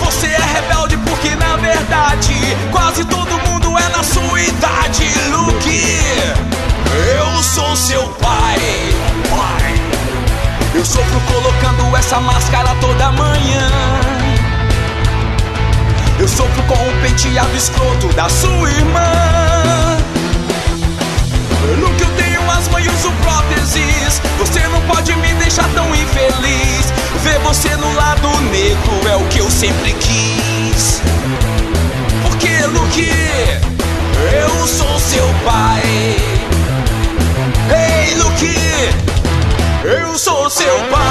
Você é rebelde porque na verdade quase todo mundo é na sua idade. Luke, eu sou seu pai. Pai. Eu sofro colocando essa máscara toda manhã. Eu sofro com o penteado escroto da sua irmã. No que eu tenho as mãos e uso próteses. Você não pode me deixar tão infeliz. Ver você no lado negro é o que eu sempre quis. Porque, Luke, eu sou seu pai. Ei, Luke, eu sou seu pai.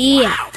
Radiofobia.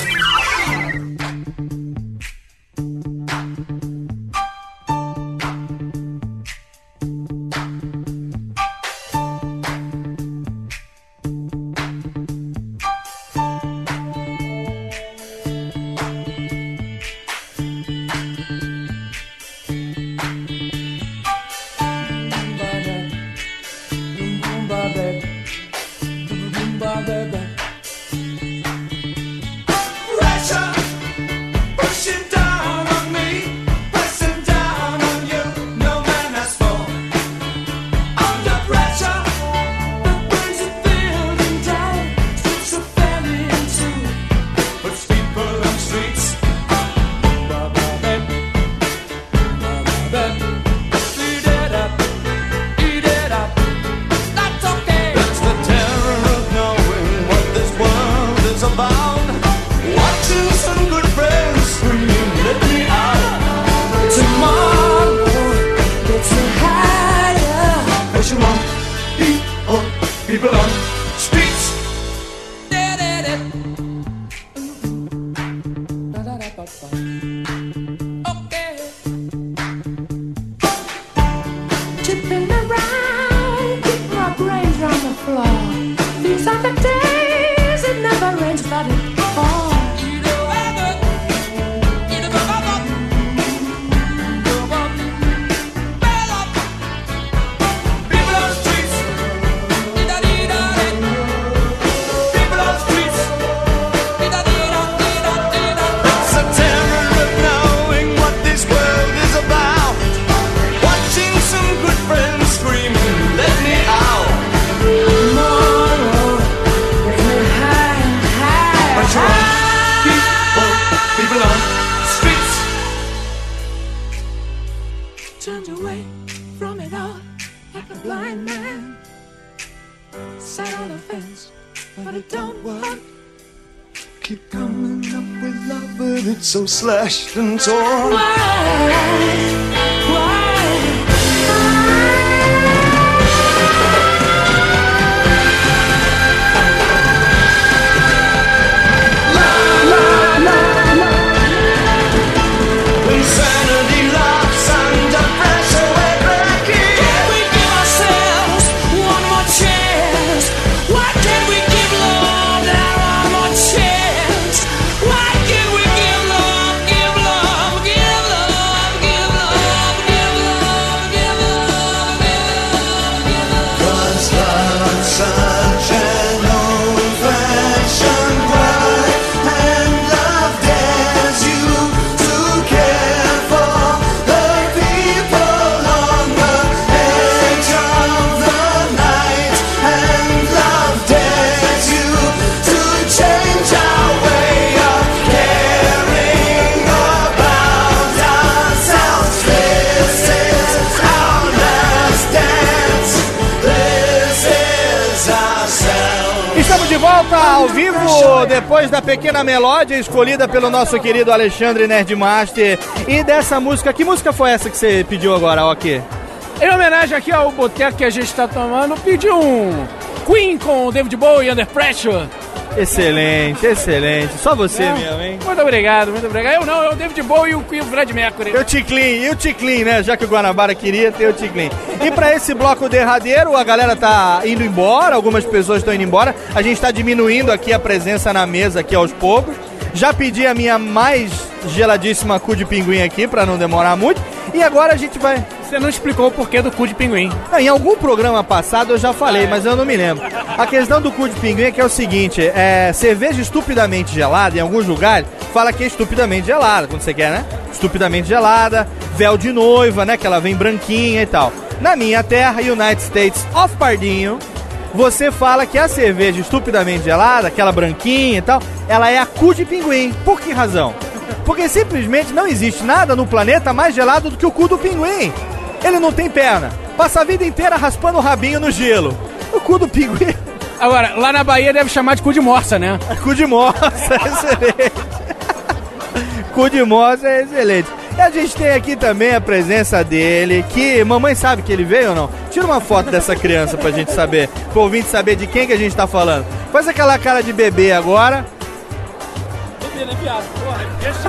People, people on streets. Turned away from it all like a blind man. Sat on the fence, but it don't work. Keep coming up with love, but it's so slashed and torn. Insanity vivo, depois da pequena melódia escolhida pelo nosso querido Alexandre Nerdmaster. E dessa música, que música foi essa que você pediu agora, ok? Em homenagem aqui ao boteco que a gente tá tomando, pedi um Queen com David Bowie Under Pressure. Excelente, excelente. Só você É. mesmo, hein? Muito obrigado, muito obrigado. Eu não, é o David Bowie e o Queen o Fred Mercury. E o Ticlin, e o Ticlin, né? Já que o Guanabara queria ter o Ticlin. E pra esse bloco derradeiro, a galera tá indo embora, algumas pessoas estão indo embora. A gente tá diminuindo aqui a presença na mesa aqui aos poucos. Já pedi a minha mais geladíssima cu de pinguim aqui pra não demorar muito. E agora a gente vai. Você não explicou o porquê do cu de pinguim. Não, em algum programa passado eu já falei, mas eu não me lembro. A questão do cu de pinguim é que é o seguinte: é, cerveja estupidamente gelada, em alguns lugares, fala que é estupidamente gelada, quando você quer, né? Estupidamente gelada, véu de noiva, né? Que ela vem branquinha e tal. Na minha terra, United States of Pardinho, você fala que a cerveja estupidamente gelada, aquela branquinha e tal, ela é a cu de pinguim. Por que razão? Porque simplesmente não existe nada no planeta mais gelado do que o cu do pinguim. Ele não tem perna. Passa a vida inteira raspando o rabinho no gelo. O cu do pinguim. Agora, lá na Bahia deve chamar de cu de morsa, né? Cu de morsa, excelente. cu de morsa é excelente. E a gente tem aqui também a presença dele, que mamãe sabe que ele veio ou não? Tira uma foto dessa criança pra gente saber, pro ouvinte saber de quem que a gente tá falando. Faz aquela cara de bebê agora.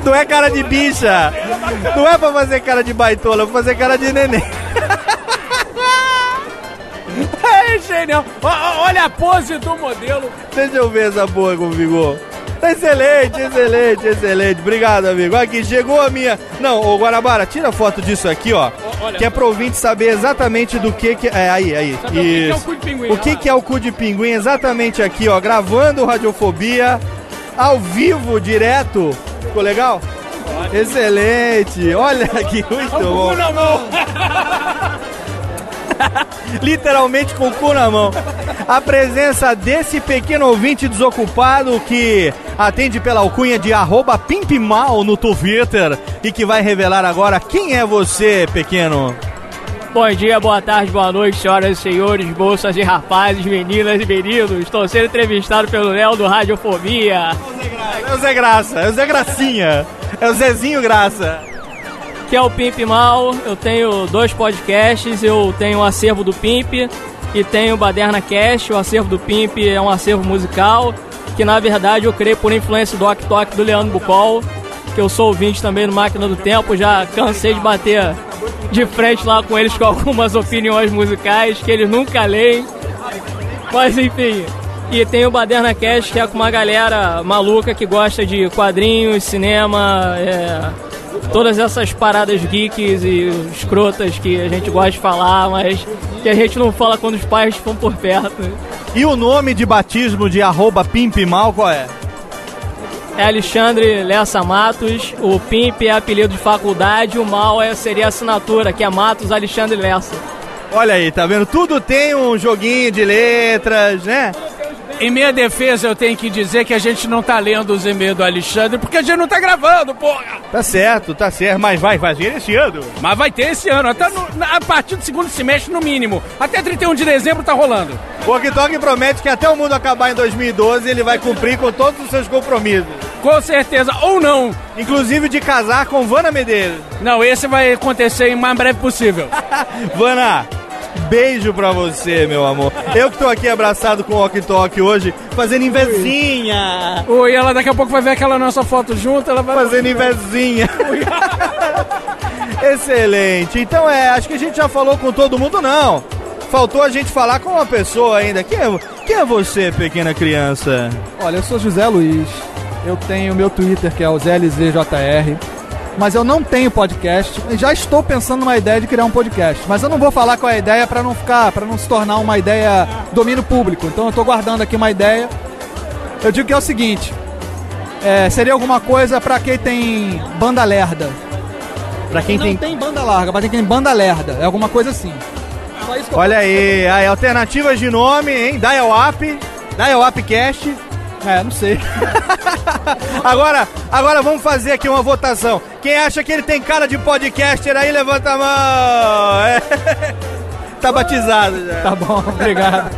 Não é cara de bicha. Não é pra fazer cara de baitola, é pra fazer cara de neném. É genial. Olha a pose do modelo. Deixa eu ver essa boa com vigor. Excelente, excelente, excelente. Obrigado, amigo. Aqui chegou a minha. Não, ô Guanabara, tira foto disso aqui, ó. olha que é pro ouvinte saber exatamente do que que. É, aí, aí. Saber o que que é o Isso. cu de pinguim, O que que é o cu de pinguim? Exatamente aqui, ó. Gravando Radiofobia ao vivo, direto. Ficou legal? Excelente. Olha aqui, muito bom. literalmente com o cu na mão. A presença desse pequeno ouvinte desocupado que atende pela alcunha de arroba pimpmal no Twitter e que vai revelar agora quem é você, pequeno. Bom dia, boa tarde, boa noite, senhoras e senhores, moças e rapazes, meninas e meninos. Estou sendo entrevistado pelo Léo do Radiofobia. É o Zé Graça, é o Zé Gracinha, é o Zezinho Graça. Que é o Pimp Mal. Eu tenho dois podcasts, eu tenho o acervo do Pimp e tenho o Baderna Cast. O acervo do Pimp é um acervo musical que na verdade eu criei por influência do Ok do Leandro Bucol, que eu sou ouvinte também no Máquina do Tempo, já cansei de bater de frente lá com eles com algumas opiniões musicais que eles nunca leem. Mas enfim. E tem o Baderna Cast, que é com uma galera maluca que gosta de quadrinhos, cinema, é, todas essas paradas geeks e escrotas que a gente gosta de falar, mas que a gente não fala quando os pais estão por perto. E o nome de batismo de arroba pimpmal qual é? É Alexandre Lessa Matos, o Pimp é apelido de faculdade, o Mal é, seria a assinatura, que é Matos Alexandre Lessa. Olha aí, tá vendo? Tudo tem um joguinho de letras, né? Em minha defesa, eu tenho que dizer que a gente não tá lendo os e-mails do Alexandre porque a gente não tá gravando, porra! Tá certo, tá certo, mas vai fazer esse ano. Mas vai ter esse ano, até no- na- a partir do segundo semestre, no mínimo. Até 31 de dezembro tá rolando. O Ok Tok promete que até o mundo acabar em 2012 ele vai cumprir com todos os seus compromissos. Com certeza, ou não. Inclusive de casar com Vana Medeiros. Não, esse vai acontecer em mais breve possível. Vana, beijo pra você, meu amor. Eu que tô aqui abraçado com o Ok Tok hoje, fazendo invezinha. Oi, ela daqui a pouco vai ver aquela nossa foto junto, ela vai... Fazendo invezinha. Excelente. Então é, acho que a gente já falou com todo mundo, não. Faltou a gente falar com uma pessoa ainda. Quem é, quem é você, pequena criança? Olha, eu sou José Luiz. Eu tenho meu Twitter, que é o ZLZJR. Mas eu não tenho podcast. E já estou pensando numa ideia de criar um podcast. Mas eu não vou falar qual é a ideia para não ficar, para não se tornar uma ideia domínio público. Então eu estou guardando aqui uma ideia. Eu digo que é o seguinte: é, seria alguma coisa para quem tem banda lerda. Pra quem não tem- tem banda larga, mas quem tem banda lerda. É alguma coisa assim. Olha aí, aí, alternativas de nome, hein? Dial Up, Dial Up Cast. É, não sei. agora, agora vamos fazer aqui uma votação. Quem acha que ele tem cara de podcaster aí, levanta a mão. É. Tá batizado já. Tá bom, obrigado.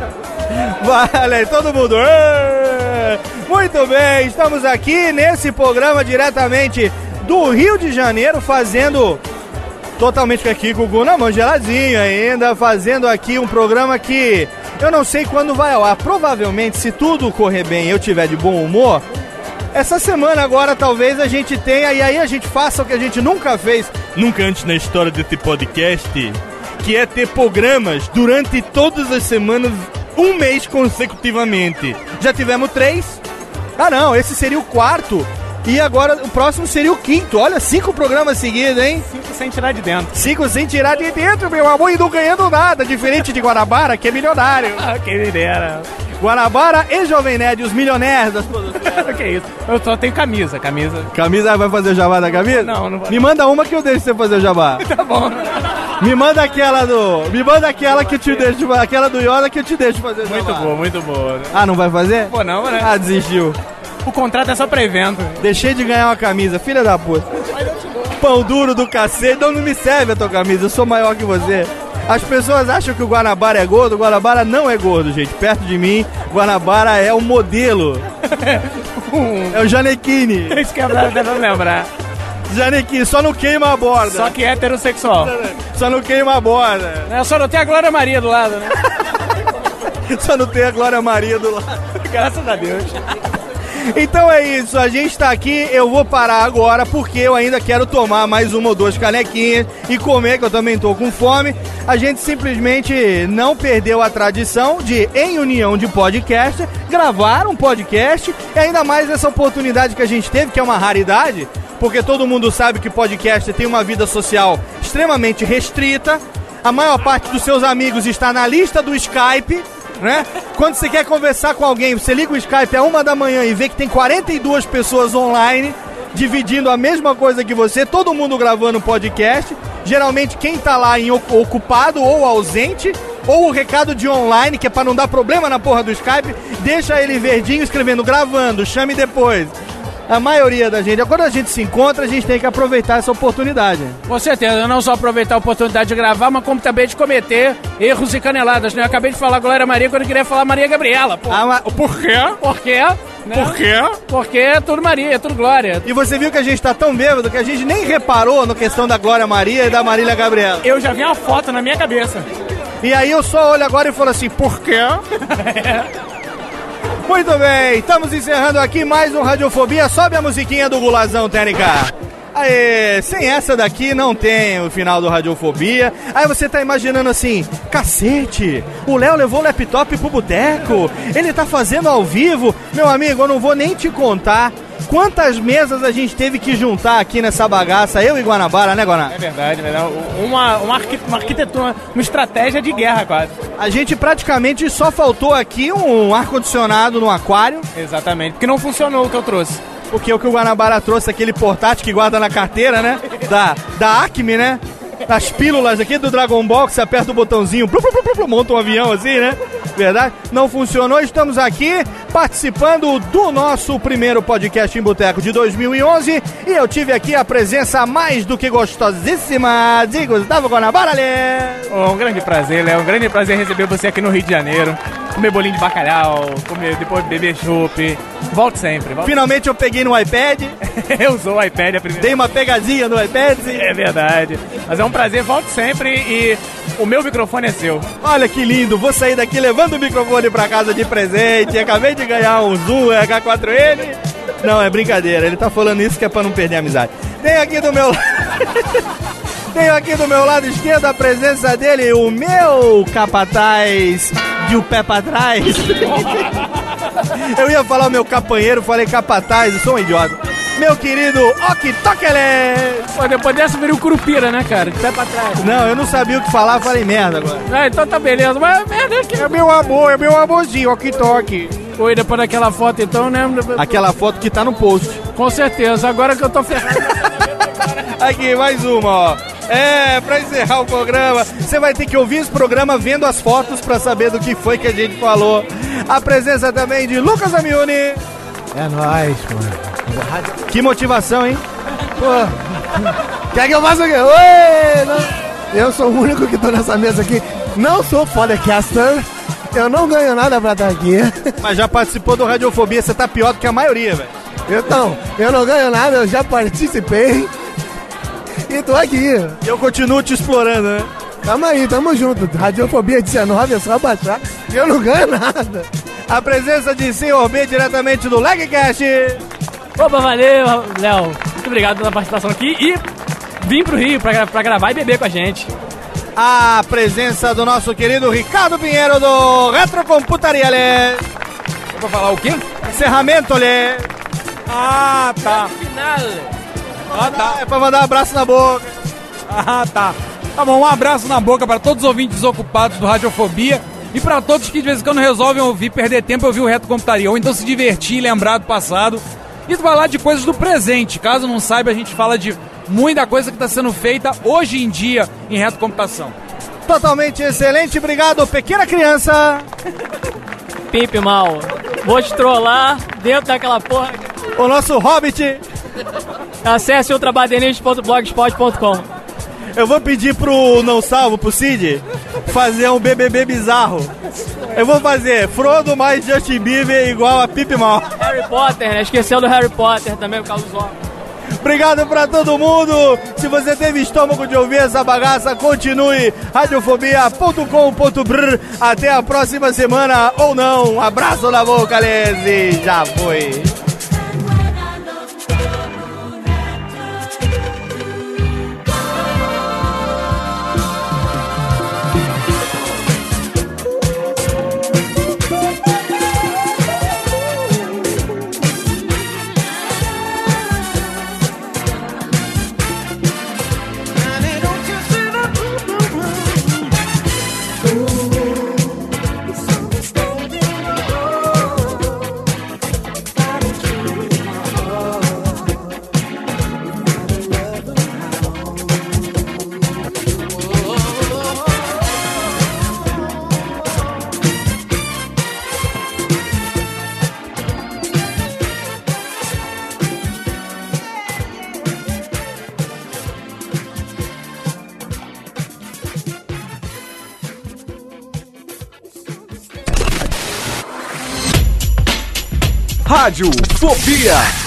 Vale todo mundo. Ê! Muito bem, estamos aqui nesse programa diretamente do Rio de Janeiro, fazendo totalmente aqui com o Gu na mão, geladinho ainda, fazendo aqui um programa que eu não sei quando vai ao ar. Provavelmente, se tudo correr bem e eu tiver de bom humor, essa semana agora talvez a gente tenha e aí a gente faça o que a gente nunca fez, nunca antes na história desse podcast, que é ter programas durante todas as semanas, um mês consecutivamente. Já tivemos três. Ah não, esse seria o quarto. E agora o próximo seria o quinto. Olha, cinco programas seguidos, hein? Cinco sem tirar de dentro. Cinco sem tirar de dentro, meu amor, e não ganhando nada. Diferente de Guanabara, que é milionário. Ah, quem me dera. Guanabara e Jovem Nerd, os milionários das produções. que isso? Eu só tenho camisa, camisa. Camisa, vai fazer o jabá da camisa? Não, não vou. Me manda uma que eu deixo você fazer o jabá. Tá bom. Me manda aquela do. Me manda aquela que eu te deixo. Aquela do Yoda que eu te deixo fazer o Muito boa, muito boa. Ah, não vai fazer? Pô, não, né? Ah, desistiu. O contrato é só pra evento. Deixei de ganhar uma camisa, filha da puta. Pão duro do cacete, não, não me serve a tua camisa, eu sou maior que você. As pessoas acham que o Guanabara é gordo, o Guanabara não é gordo, gente. Perto de mim, Guanabara é um modelo. é o Janequine. Isso que é não lembrar. Janequine, só não queima a borda. Só que é heterossexual. Só não queima a borda. É, só não tem a Glória Maria do lado, né? Só não tem a Glória Maria do lado. Graças a Deus. Então é isso, a gente tá aqui, eu vou parar agora porque eu ainda quero tomar mais uma ou duas canequinhas e comer, que eu também tô com fome. A gente simplesmente não perdeu a tradição de, em união de podcast, gravar um podcast e ainda mais essa oportunidade que a gente teve, que é uma raridade, porque todo mundo sabe que podcast tem uma vida social extremamente restrita. A maior parte dos seus amigos está na lista do Skype, né? Quando você quer conversar com alguém, você liga o Skype a uma da manhã e vê que tem 42 pessoas online dividindo a mesma coisa que você, todo mundo gravando podcast. Geralmente quem tá lá em oc- ocupado ou ausente, ou o recado de online, que é pra não dar problema na porra do Skype, deixa ele verdinho escrevendo gravando, chame depois. A maioria da gente, quando a gente se encontra, a gente tem que aproveitar essa oportunidade. Com certeza, não só aproveitar a oportunidade de gravar, mas como também de cometer erros e caneladas, né? Eu acabei de falar Glória Maria quando eu queria falar Maria Gabriela, pô. Por quê? Por quê? Né? Por quê? Porque é tudo Maria, é tudo Glória. E você viu que a gente tá tão bêbado que a gente nem reparou na questão da Glória Maria e da Marília Gabriela. Eu já vi uma foto na minha cabeça. E aí eu só olho agora e falo assim, por quê? Muito bem, estamos encerrando aqui mais um Radiofobia. Sobe a musiquinha do Gulazão, Técnica. Aê, sem essa daqui não tem o final do Radiofobia. Aí você tá imaginando assim, cacete, o Léo levou o laptop pro boteco, ele tá fazendo ao vivo. Meu amigo, eu não vou nem te contar quantas mesas a gente teve que juntar aqui nessa bagaça, eu e Guanabara, né, Guaná? É verdade, é verdade. Uma, uma, uma arquitetura, uma estratégia de guerra quase. A gente praticamente só faltou aqui um ar-condicionado no aquário. Exatamente, porque não funcionou o que eu trouxe. Porque o que o Guanabara trouxe, aquele portátil que guarda na carteira, né? Da, da Acme, né? As pílulas aqui do Dragon Ball, que você aperta o botãozinho, plu, plu, plu, monta um avião assim, né? Verdade? Não funcionou, estamos aqui participando do nosso primeiro podcast em Boteco de 2011. E eu tive aqui a presença mais do que gostosíssima de Gustavo Guanabara. Oh, um grande prazer, Léo. Um grande prazer receber você aqui no Rio de Janeiro. Comer bolinho de bacalhau, comer, depois beber chopp. Volte sempre. Volte Finalmente eu peguei no iPad. eu usou o iPad a primeira Dei uma pegadinha no iPad. É verdade. Mas é um prazer, volte sempre e o meu microfone é seu. Olha que lindo, vou sair daqui levando o microfone pra casa de presente. Acabei de ganhar um Zoom H4N. Não, é brincadeira, ele tá falando isso que é pra não perder a amizade. Tem aqui do meu Tenho aqui do meu lado esquerdo a presença dele, o meu capataz de o pé pra trás. Eu ia falar o meu capanheiro, falei capataz, eu sou um idiota. Meu querido Okitokele! Pô, depois dessa vira o Curupira, né, cara? De pé pra trás. Não, eu não sabia o que falar, falei merda agora. Ah, então tá beleza. Mas merda é que... É meu amor, é meu amorzinho, Okitok. Oi, depois daquela foto então, né? Aquela foto que tá no post. Com certeza, agora que eu tô ferrado. Aqui, mais uma, ó. É, pra encerrar o programa, você vai ter que ouvir esse programa vendo as fotos pra saber do que foi que a gente falou. A presença também de Lucas Amiuni. É nóis, mano. Que motivação, hein? Pô, quer que eu faça o quê? Oi! não- Eu sou o único que tô nessa mesa aqui. Não sou podcaster. Eu não ganho nada pra estar aqui. Mas já participou do Radiofobia, você tá pior do que a maioria, velho. Então, eu não ganho nada, eu já participei. E tô aqui. E eu continuo te explorando, né? Tamo aí, tamo junto. Radiofobia 19 é só baixar. E eu não ganho nada. A presença de Senhor B diretamente do Legcast. Opa, valeu, Léo. Muito obrigado pela participação aqui e vim pro Rio pra, pra gravar e beber com a gente. A presença do nosso querido Ricardo Pinheiro do Retrocomputaria, Lê. Pra falar o quê? Encerramento, Lê. Ah, tá. Ah, tá. É pra mandar um abraço na boca. Ah, tá. Tá bom, um abraço na boca para todos os ouvintes ocupados do Radiofobia e para todos que de vez em quando resolvem ouvir, perder tempo e ouvir o Reto Computaria, ou então se divertir, lembrar do passado e falar de coisas do presente. Caso não saiba, a gente fala de muita coisa que está sendo feita hoje em dia em Reto Computação. Totalmente excelente, obrigado, pequena criança. Pimp mal. Vou te trollar dentro daquela porra. O nosso Hobbit. Acesse ultrabadenista.blogspot.com. Eu vou pedir pro não salvo, pro Cid, fazer um BBB bizarro. Eu vou fazer Frodo mais Justin Bieber igual a Pip Mal. Harry Potter, né? Esqueceu do Harry Potter também por causa dos óculos. Obrigado pra todo mundo. Se você teve estômago de ouvir essa bagaça, continue radiofobia.com.br. Até a próxima semana ou não. Um abraço na boca, Lese. Já foi. Rádio Fobia.